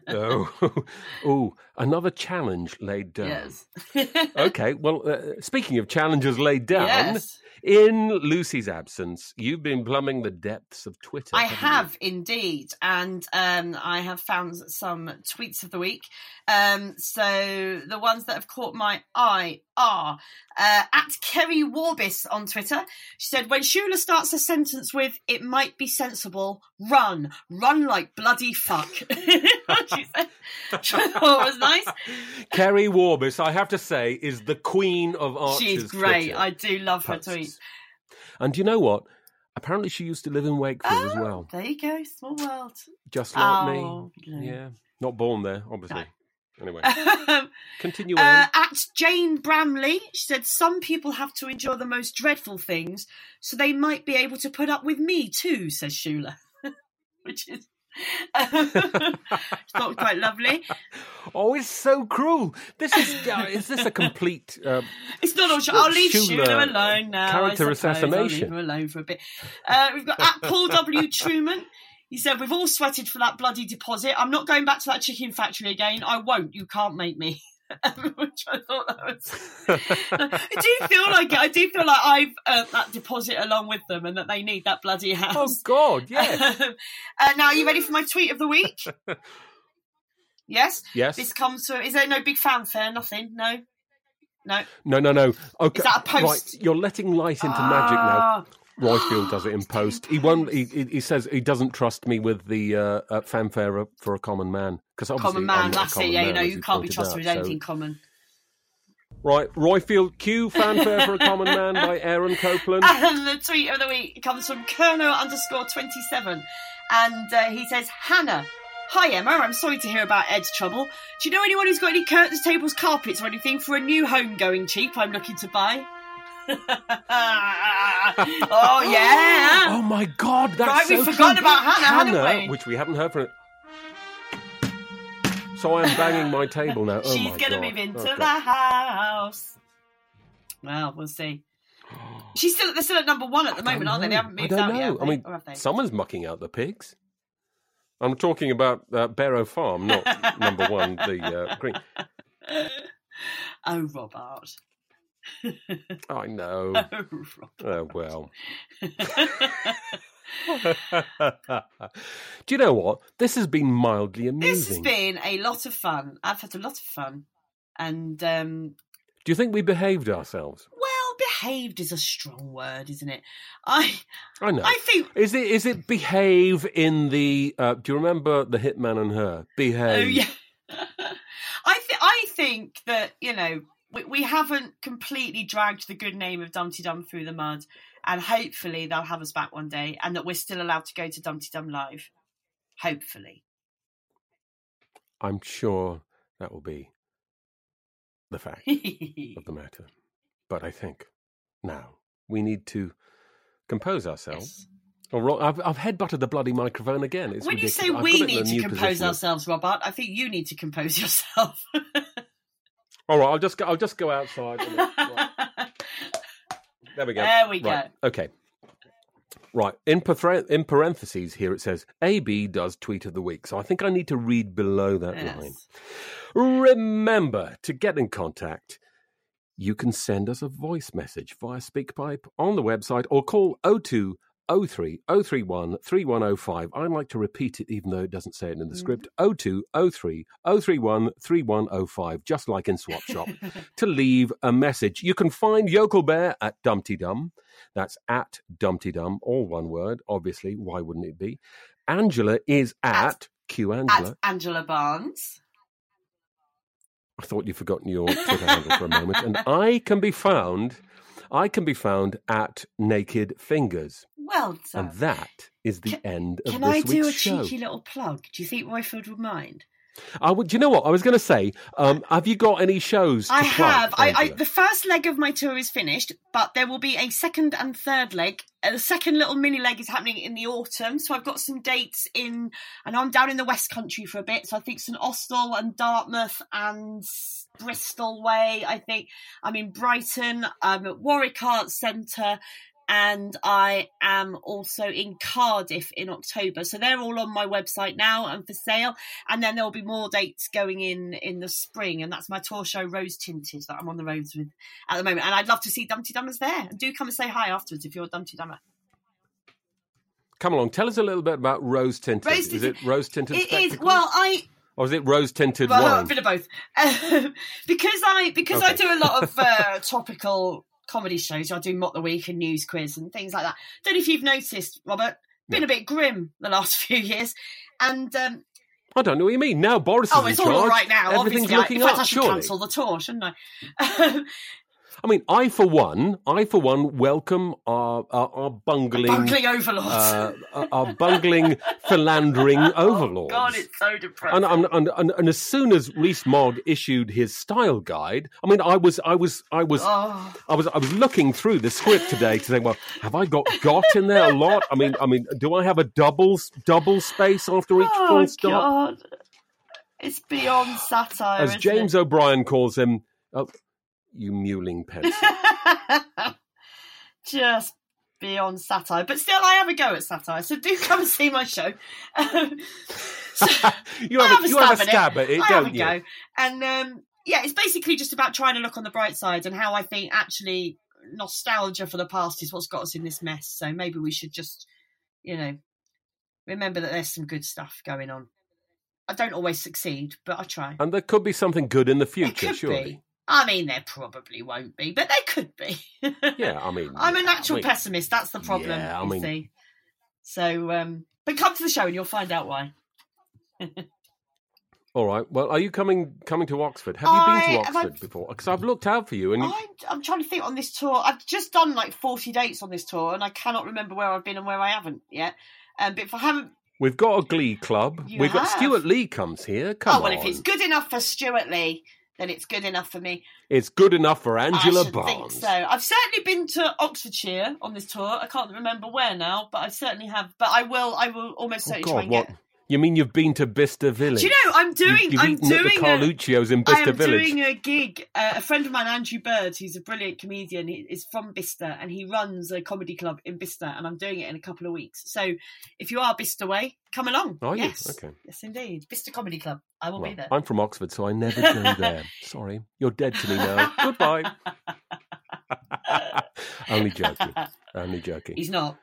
Oh, oh, another challenge laid down. Yes. okay, well, uh, speaking of challenges laid down, Yes. In Lucy's absence, you've been plumbing the depths of Twitter. I haven't you? indeed, and um, I have found some tweets of the week. Um, so the ones that have caught my eye are uh, at Kerry Warbis on Twitter. She said, "When Shula starts a sentence with ‘it might be sensible,' run, run like bloody fuck." she said, which was nice. Kerry Warbis, I have to say, is the queen of Archer's She's great. Twitter I do love her posts. And do you know what? Apparently, she used to live in Wakefield as well, There you go, small world. just like Oh, me. no. Yeah, not born there, obviously. Anyway, continue. Uh, at Jane Bramley, she said, Some people have to endure the most dreadful things, so they might be able to put up with me too, says Shula. Which is. Thought quite lovely. Oh, it's so cruel. This is uh, is this a complete? Uh, It's not all. Sh- I'll leave Shula alone now. Character suppose. I'll leave assassination. her alone for a bit. Uh, we've got at Paul W. Truman. He said, "We've all sweated for that bloody deposit. I'm not going back to that chicken factory again. I won't. You can't make me." Which I thought that was. I do feel like it. I do feel like I've earned that deposit along with them, and that they need that bloody house. Oh God, yes. uh, now, are you ready for my tweet of the week? yes. Yes. This comes from. Is there no big fanfare? Nothing. No. No. No, no, no. Okay, Is that a post? right. You're letting light into magic now. Roifield does it in post. He won't. He, he says he doesn't trust me with the uh, uh, fanfare for a common man because obviously Common I'm man, that's it. Yeah, you man, know, you can't be trusted out, with so- anything common. Right, Roifield, Q fanfare for a common man by Aaron Copland. And the tweet of the week comes from Colonel underscore 27. And uh, he says, Hannah. Hi Emma, I'm sorry to hear about Ed's trouble. Do you know anyone who's got any curtains, tables, carpets, or anything for a new home going cheap I'm looking to buy? oh yeah! Oh my God, that's Right, so we've forgotten about Hannah, haven't we? which we haven't heard from. So I am banging my table now. Oh She's my gonna God. move into Oh, the house. Well, we'll see. She's still they're still at number one at the moment, aren't they? They haven't I moved don't out know. yet. I mean, Or someone's mucking out the pigs. I'm talking about uh, Berrow Farm, not number one, the uh, green. oh, Robert. I know. Oh, Oh, well. Do you know what? This has been mildly amusing. This has been a lot of fun. I've had a lot of fun, and um, Do you think we behaved ourselves? well, behaved is a strong word, isn't it? I I know. I think Is it is it behave in the? Uh, do you remember the Hitman and her? Behave. Oh yeah. I th- I think that you know we, we haven't completely dragged the good name of Dumteedum through the mud, and hopefully they'll have us back one day, and that we're still allowed to go to Dumteedum live. Hopefully, I'm sure that will be the fact of the matter. But I think now we need to compose ourselves. Right, I've, I've headbutted the bloody microphone again. It's when you say I've we got it in need to compose position. ourselves, Robert, I think you need to compose yourself. All right, I'll just go, I'll just go outside. right. There we go. There we Right, Okay. Right. In, in parentheses here it says AB does tweet of the week. So I think I need to read below that Yes. line. Remember to get in contact. You can send us a voice message via SpeakPipe on the website or call 02 03 031 3105. I like to repeat it even though it doesn't say it in the mm. script. 02 03 031 3105, just like in Swap Shop, to leave a message. You can find Yokel Bear at Dumteedum. That's at Dumteedum, all one word, obviously. Why wouldn't it be? Angela is at, Q Angela. At Angela Barnes. I thought you'd forgotten your Twitter handle for a moment. And I can be found, I can be found at Naked Fingers. Well done. And that is the end of Can this I do a show. cheeky little plug? Do you think Roifield would mind? I would, do you know what I was going to say? Um, have you got any shows? To I plug, have. I, I the first leg of my tour is finished, but there will be a second and third leg. Uh, the second little mini leg is happening in the autumn, so I've got some dates in. I know I'm down in the West Country for a bit, so I think St Austell and Dartmouth and Bristol Way. I think I'm in Brighton. I'm at Warwick Arts Centre. And I am also in Cardiff in October. So they're all on my website now and for sale. And then there'll be more dates going in in the spring. And that's my tour show, Rose Tinted, that I'm on the roads with at the moment. And I'd love to see Dumteedummers there. And do come and say hi afterwards if you're a Dumteedummer. Come along, tell us a little bit about Rose Tinted. Rose is it Rose Tinted It is, Spectacle? well, I, Or is it Rose Tinted well, a bit of both. because I because I do a lot of uh, topical comedy shows. I do Mock the Week and News Quiz and things like that. Don't know if you've noticed, Robert. Been a bit grim the last few years, and um, I don't know what you mean. Now Boris oh, is it's in all charge. right now. Everything's obviously, I- looking in fact, up, I should surely. cancel the tour, shouldn't I? I mean, I for one, I for one welcome our our, our bungling, Bungling overlords. uh, our- bungling philandering overlords. God, it's so depressing. and, and, and, and, as soon as Rees-Mogg issued his style guide, I mean, I was, I was, I was, Oh. I was, I was looking through the script today to think, well, have I got got in there a lot? I mean, I mean, do I have a double double space after each oh, full stop? God. It's beyond satire. As James it? O'Brien calls him, oh, you mewling pencil. just beyond satire. But still, I have a go at satire, so do come and see my show. you I have, a, you have a at stab at it, I have don't a you? go. And um, yeah, it's basically just about trying to look on the bright side and how I think actually nostalgia for the past is what's got us in this mess. So maybe we should just, you know, remember that there's some good stuff going on. I don't always succeed, but I try. And there could be something good in the future, surely. be. I mean, there probably won't be, but there could be. Yeah, I mean, I'm a yeah, I natural mean- pessimist. That's the problem. Yeah, I you mean- see. So, um, but come to the show and you'll find out why. All right. Well, are you coming coming to Oxford? Have you been to have I- Oxford before? Because I've looked out for you, and you, I'm, I'm trying to think on this tour. I've just done like 40 dates on this tour, and I cannot remember where I've been and where I haven't yet. Um, but if I haven't, we've got a Glee club. You we've got have. Stewart Lee comes here. Come oh well, on, if it's good enough for Stewart Lee, then it's good enough for me. it's good enough for Angela I should think so. I've certainly been to Oxfordshire on this tour. I can't remember where now, but I certainly have. But I will. I will almost Oh certainly try and what? get. You mean you've been to Bicester Village? Do you know I'm doing? You've, you've I'm doing Carluccio's in a, I Bicester am doing a gig. Uh, a friend of mine, Andrew Bird, who's a brilliant comedian, is from Bicester, and he runs a comedy club in Bicester, and I'm doing it in a couple of weeks. So if you are Bicester way, come along. Are you? yes, Okay. yes, indeed, Bicester Comedy Club. I will Well, be there. I'm from Oxford, so I never go there. Sorry, you're dead to me now. Goodbye. Only joking. Only joking. He's not.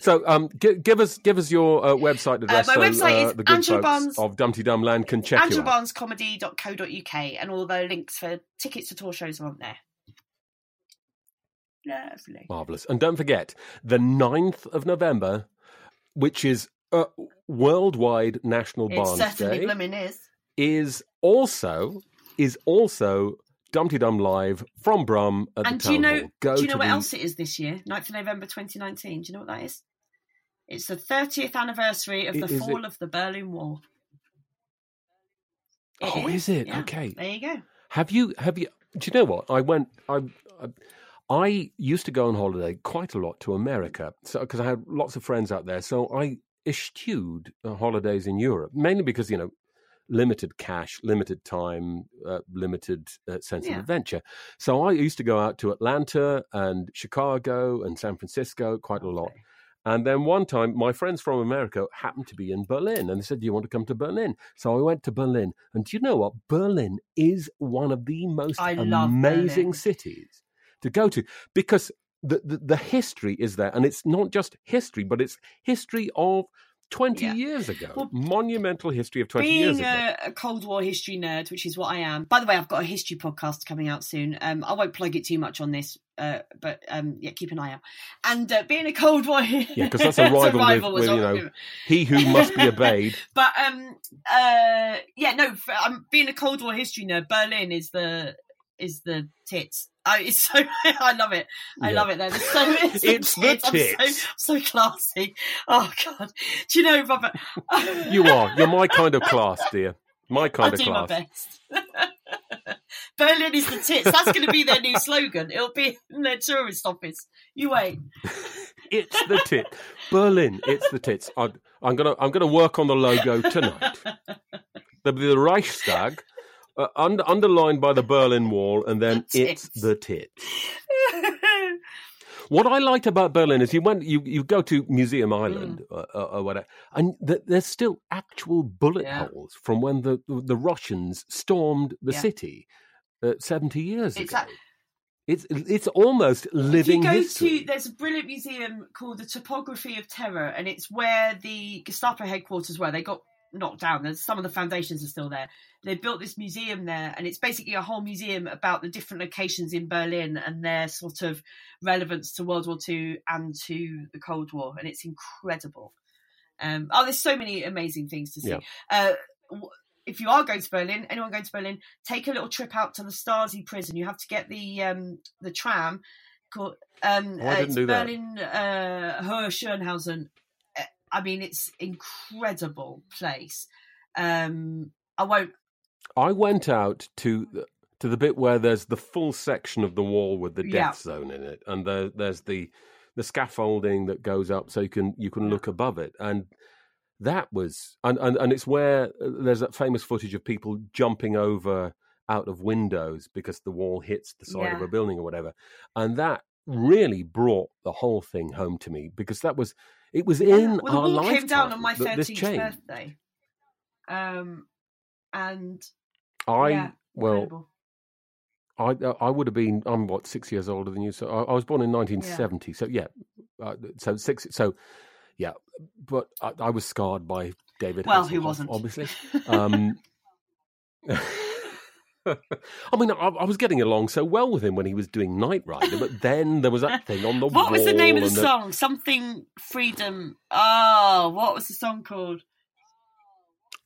So, um, gi- give us give us your uh, website address. my so, website uh, is the Angela Barnes- of Dumteedum Land can check. AngelaBarnesComedy.co.uk, and all the links for tickets to tour shows are on there. Lovely. Marvelous. And don't forget, the 9th of November, which is uh, Worldwide National It Barnes certainly Day, is. is also is also Dumteedum Live from Brum at And the do you know? Go do you know what the- else it is this year? 9th of November 2019. Do you know what that is? It's the 30th anniversary of the is fall it- of the Berlin Wall. It Oh, is it? yeah. Okay. There you go. Have you? Have you? Do you know what? I went. I. I I used to go on holiday quite a lot to America, so because I had lots of friends out there. So I eschewed uh, holidays in Europe, mainly because you know, limited cash, limited time, uh, limited uh, sense Yeah. of adventure. So I used to go out to Atlanta and Chicago and San Francisco quite a lot. And then one time, my friends from America happened to be in Berlin, and they said, "Do you want to come to Berlin?" So I went to Berlin, and do you know what? Berlin is one of the most I amazing cities to go to because the, the the history is there, and it's not just history, but it's history of twenty years ago, monumental history of twenty years Being ago. a, a Cold War history nerd, which is what I am. By the way, I've got a history podcast coming out soon. Um, I won't plug it too much on this, uh, but um, yeah, keep an eye out. And uh, being a Cold War, Yeah, because that's a rival, with, with you know he who must be obeyed. But um, uh, yeah, no, for, um, being a Cold War history nerd, Berlin is the is the tits. Oh, it's so I love it. I Yeah. love it. There, It's so it's, It's the I'm so- tits. so, classy. Oh God, do you know, Robert? You are. You're my kind of class, dear. My I kind of do class. my best. Berlin is the tits. That's going to be their new slogan. It'll be in their tourist office. You wait. It's the tit. Berlin. It's the tits. I, I'm gonna. I'm gonna work on the logo tonight. There'll be the Reichstag, uh, under, underlined by the Berlin Wall, and then it's the tits. What I liked about Berlin is you went, you, you go to Museum Island Mm. or, or whatever, and th- there's still actual bullet Yeah. holes from when the the Russians stormed the Yeah. city uh, seventy years It's ago. It's it's almost living if you go history. to there's a brilliant museum called the Topography of Terror, and it's where the Gestapo headquarters were. They got knocked down. There's some of the foundations are still there. They built this museum there, and it's basically a whole museum about the different locations in Berlin and their sort of relevance to World War II and to the Cold War, and it's incredible. Um, oh, there's so many amazing things to see. Yeah. Uh, if you are going to Berlin, anyone going to Berlin, take a little trip out to the Stasi prison. You have to get the um, the tram called um, Oh, I didn't it's do that. Berlin uh, Hohenschönhausen. I mean, it's incredible place. Um, I won't. I went out to the, to the bit where there's the full section of the wall with the death Yeah. zone in it, and there, there's the the scaffolding that goes up so you can you can look above it, and that was and, and and it's where uh, there's that famous footage of people jumping over out of windows because the wall hits the side of a building or whatever, and that really brought the whole thing home to me because that was it was in Well, the our wall lifetime came down on my thirteenth birthday. Um, and I yeah, well. incredible. I uh, I would have been I'm what six years older than you, so I, I was born in 1970. So yeah, uh, so six. So yeah, but I, I was scarred by David. Well, who wasn't? Obviously. Um, I mean, I, I was getting along so well with him when he was doing Knight Rider, but then there was that thing on the wall. What was the name of wall the song? Something Freedom. Oh, what was the song called?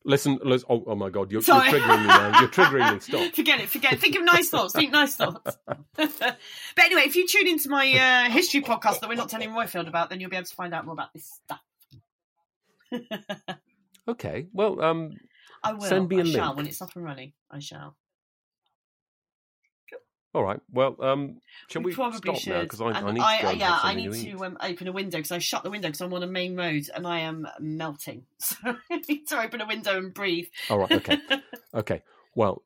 Listen, listen oh, oh my God, you're, you're triggering me now. You're triggering me. Stop. Forget it. Forget it. Think of nice thoughts. Think nice thoughts. but anyway, if you tune into my uh, history podcast that we're not telling Roifield about, then you'll be able to find out more about this stuff. Okay, well, um, I will. send me a I shall link. when it's up and running. I shall. All right. Well, um, shall we, probably stop should. now? Because I, I need to go and yeah, I need to um, open a window because I shut the window because I'm on a main road and I am melting. So I need to open a window and breathe. All right. Okay. okay. Well,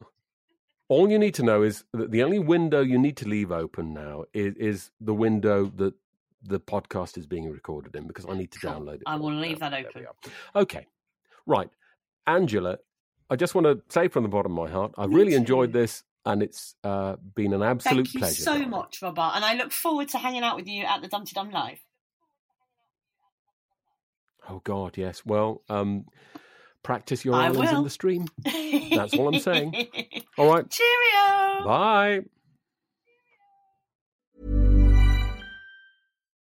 all you need to know is that the only window you need to leave open now is, is the window that the podcast is being recorded in because I need to download it. I will leave now. that open. Okay. Right. Angela, I just want to say from the bottom of my heart, I've really enjoyed this and it's uh, been an absolute pleasure. Thank you pleasure. so darling. much, Robert, and I look forward to hanging out with you at the Dumpty Dum Live. Oh, God, yes. Well, um, practice your I islands in the stream. That's all I'm saying. All right. Cheerio. Bye.